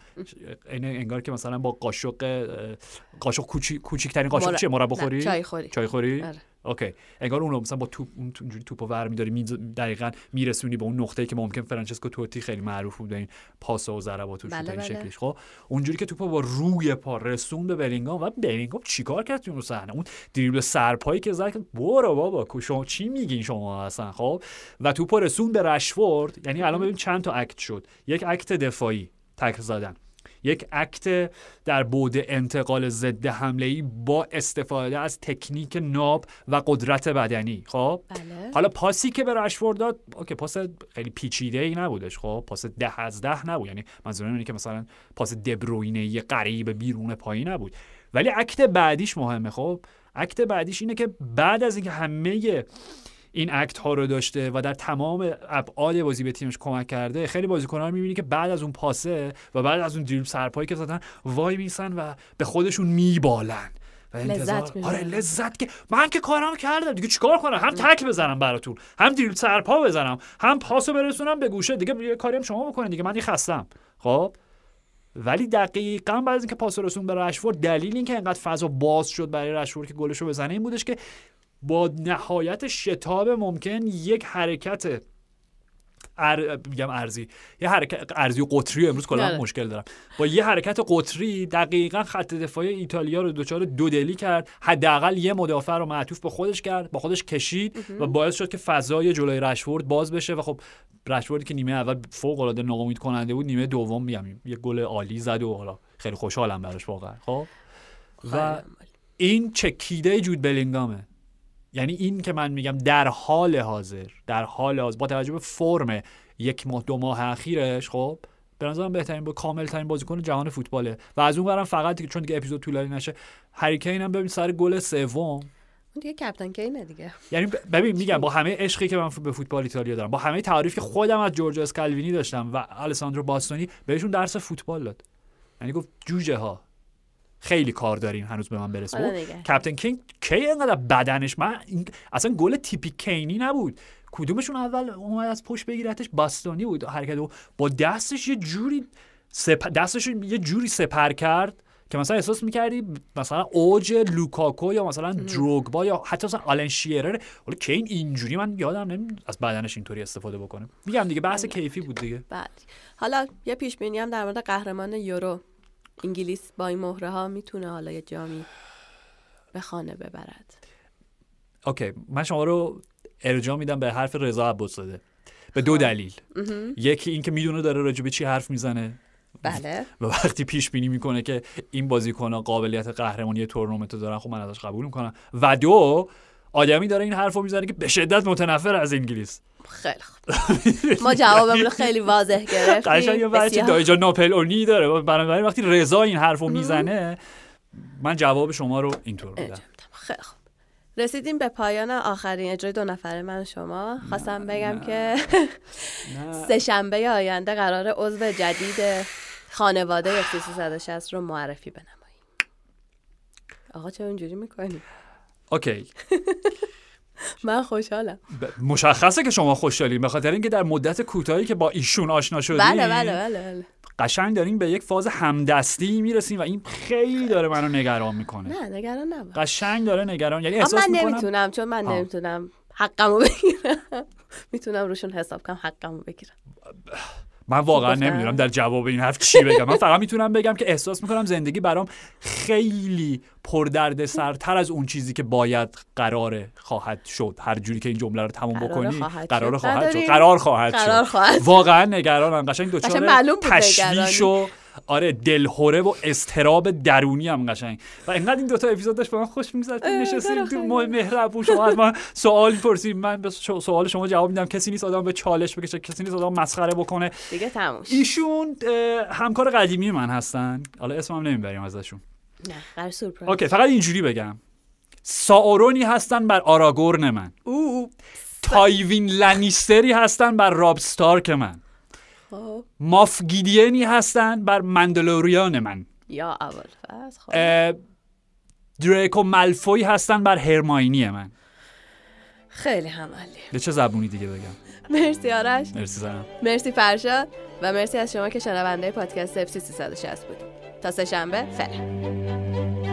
B: انگار که مثلا با قاشق قاشق کوچیک‌ترین قاشق چیه؟ مربا خوری
A: چای خوری.
B: چای خوری؟ آره. okay. انگار اون مثلا با توپ اونجوری توپو ور میداری می دقیقاً میرسونی به اون نقطه‌ای که ممکن فرانچسکو توتی خیلی معروف بود این پاس و ضربات و بله این شکلیش. خب اونجوری که توپو با روی پا رسون به بلینگام و بلینگام چیکار کرد تو اون صحنه؟ اون دریبل سرپایی که زد برو بابا شما چی میگین شما اصلا؟ خب و توپو رسون به رشفورد. یعنی الان ببین چند تا act شد. یک act دفاعی تکل زدن. یک act در بود انتقال ضد حمله ای با استفاده از تکنیک ناب و قدرت بدنی خب؟
A: بله.
B: حالا پاسی که به رشفورد داد okay پاس خیلی پیچیده ای نبودش خب؟ پاس ده از ده نبود یعنی منظورم اینه که مثلا پاس دبروینه ای قریب بیرون پایی نبود. ولی اکت بعدیش مهمه خب؟ اکت بعدیش اینه که بعد از اینکه همه این اکت ها رو داشته و در تمام ابعاد بازی به تیمش کمک کرده خیلی بازیکن‌ها رو می‌بینی که بعد از اون پاسه و بعد از اون دریبل سرپایی که زدن وای میسن و به خودشون میبالن. و
A: لذت می‌برن.
B: آره لذت که من که کارم کردم دیگه چیکار کنم؟ هم تک بزنم براتون هم دریبل سرپا بزنم هم پاسو برسونم به گوشه. دیگه یه کاری هم شما بکنید دیگه من دیگه خستم. خب؟ ولی دقیقا بعد از اینکه پاس رسون به رشفورد دلیل اینکه اینقدر فضا باز شد برای رشفورد که گلش رو بزنه این بودش که با نهایت شتاب ممکن یک حرکت ار... میگم ارزی. یه حرکت ارزی و قطری امروز کلا
A: آره.
B: مشکل دارم. با یه حرکت قطری دقیقا خط دفاعی ایتالیا رو دچار دودلی کرد. حداقل یه مدافع رو معطوف به خودش کرد با خودش کشید و باعث شد که فضای جلوی رشفورد باز بشه و خب رشفوردی که نیمه اول فوق العاده ناامید کننده بود نیمه دوم میگم یه گل عالی زد و حالا خیلی خوشحالم براش واقعا خب؟ و این چکیده جود بلینگامه. یعنی این که من میگم در حال حاضر در حال حاضر با توجه به فرم یک ماه دو ماه اخیرش خب به نظرم بهترین با کامل ترین بازیکن جهان فوتباله. و از اون برم فقط چون دیگه اپیزود طولانی نشه هریکین هم ببین سر گل سوم.
A: اون دیگه کپتن کینه دیگه.
B: یعنی ببین میگم با همه عشقی که من به فوتبال ایتالیا دارم با همه تعریف که خودم از جورج اسکالوینی داشتم و الساندرو باستونی بهشون درس فوتبال داد. یعنی گفت جوجه ها خیلی کار داریم هنوز به من برسه.
A: نگه.
B: کپتن کینگ کی اینقدر بدنش؟ من این... اصلا گل تیپی کینی نبود. کدومشون اول اومد از پشت بگیرتش؟ باستونی بود حرکت با دستش یه جوری سپ... دستش یه جوری سپر کرد که مثلا احساس می‌کردی مثلا اوج لوکاکو یا مثلا دروگبا یا حتی مثلا آلن شیرر. حالا کین اینجوری من یادم نمیاد از بدنش اینطوری استفاده بکنه. میگم دیگه بحث کیفی بود دیگه.
A: بعد. حالا یه پیش بینی هم در مورد قهرمان یورو انگلیس با این مهره ها می‌تونه حالا یه جامی به خانه ببرد.
B: okay من شما رو ارجاع میدم به حرف رضا عباسزاده. به دو دلیل. یکی اینکه می‌دونه داره راجع به چی حرف می‌زنه.
A: بله.
B: و وقتی پیش بینی می‌کنه که این بازیکن‌ها قابلیت قهرمانی تورنمنت رو دارن خب من ازش قبول می‌کنم. و دو آدمی داره این حرف رو می‌زنه که به شدت متنفر از انگلیس.
A: خیلی خوب. ما جوابمون رو خیلی واضح گرفتیم.
B: قشنگ یه بچه. دایجا ناپلئونی داره. بنابراین وقتی رضا این حرف رو می‌زنه من جواب شما رو اینطور میدم.
A: خیلی خوب. رسیدیم به پایان آخرین اجرای دو نفره من شما. خواستم بگم که سه شنبه آینده قرار عضو جدید خانواده اف 360 رو معرفی بنماییم. آقا چرا اینجوری می‌کنی؟
B: اوکی.
A: من خوشحالم.
B: ب- مشخصه که شما خوشحالین به خاطر اینکه در مدت کوتاهی که با ایشون آشنا شدین
A: بله بله بله بله.
B: قشنگ دارین به یک فاز همدستی می‌رسین و این خیلی داره منو نگران می‌کنه.
A: نه نگران نباش.
B: قشنگ داره نگران یعنی احساس
A: من
B: می‌کنم
A: نمی‌تونم چون من
B: آه.
A: نمی‌تونم حقمو بگیرم. می‌تونم روشون حساب کنم حقمو بگیرم.
B: من واقعا. نمی‌دونم در جواب این حرف چی بگم من فقط می‌تونم بگم که احساس می‌کنم زندگی برام خیلی پردرد سرتر از اون چیزی که باید قرار خواهد شد هر جوری که این جمله رو تموم بکنی قرار. خواهد شد. قرار خواهد شد واقعا نگرانم قشنگ دچار تشویش و آره دلهوره و استراب درونی هم قشنگ. و اینقدر این دوتا اپیزود داشت به من خوش میگذشت. نشستیم تو مهربون. شما از من سوال پرسید. من به سوال شما جواب میدم. کسی نیست آدم به چالش بکشه. کسی نیست آدم مسخره بکنه.
A: دیگه تموم شد.
B: ایشون همکار قدیمی من هستن. حالا اسمم نمی‌بریم ازشون.
A: نه قرار سورپرایز.
B: okay فقط اینجوری بگم. ساورونی هستن بر آراگورن من.
A: او
B: تایوین لنیستری هستن بر راب ستارک من.
A: خب.
B: ماف گیدینی هستن بر مندلوریان من.
A: یا اول خب.
B: اه، دریکو ملفوی هستن بر هرماینی من.
A: خیلی همالی
B: به چه زبونی دیگه بگم.
A: مرسی آرش.
B: مرسی زنم
A: مرسی فرشاد و مرسی از شما که شنونده پادکست اف 360 بودید تا سه شنبه فعلا.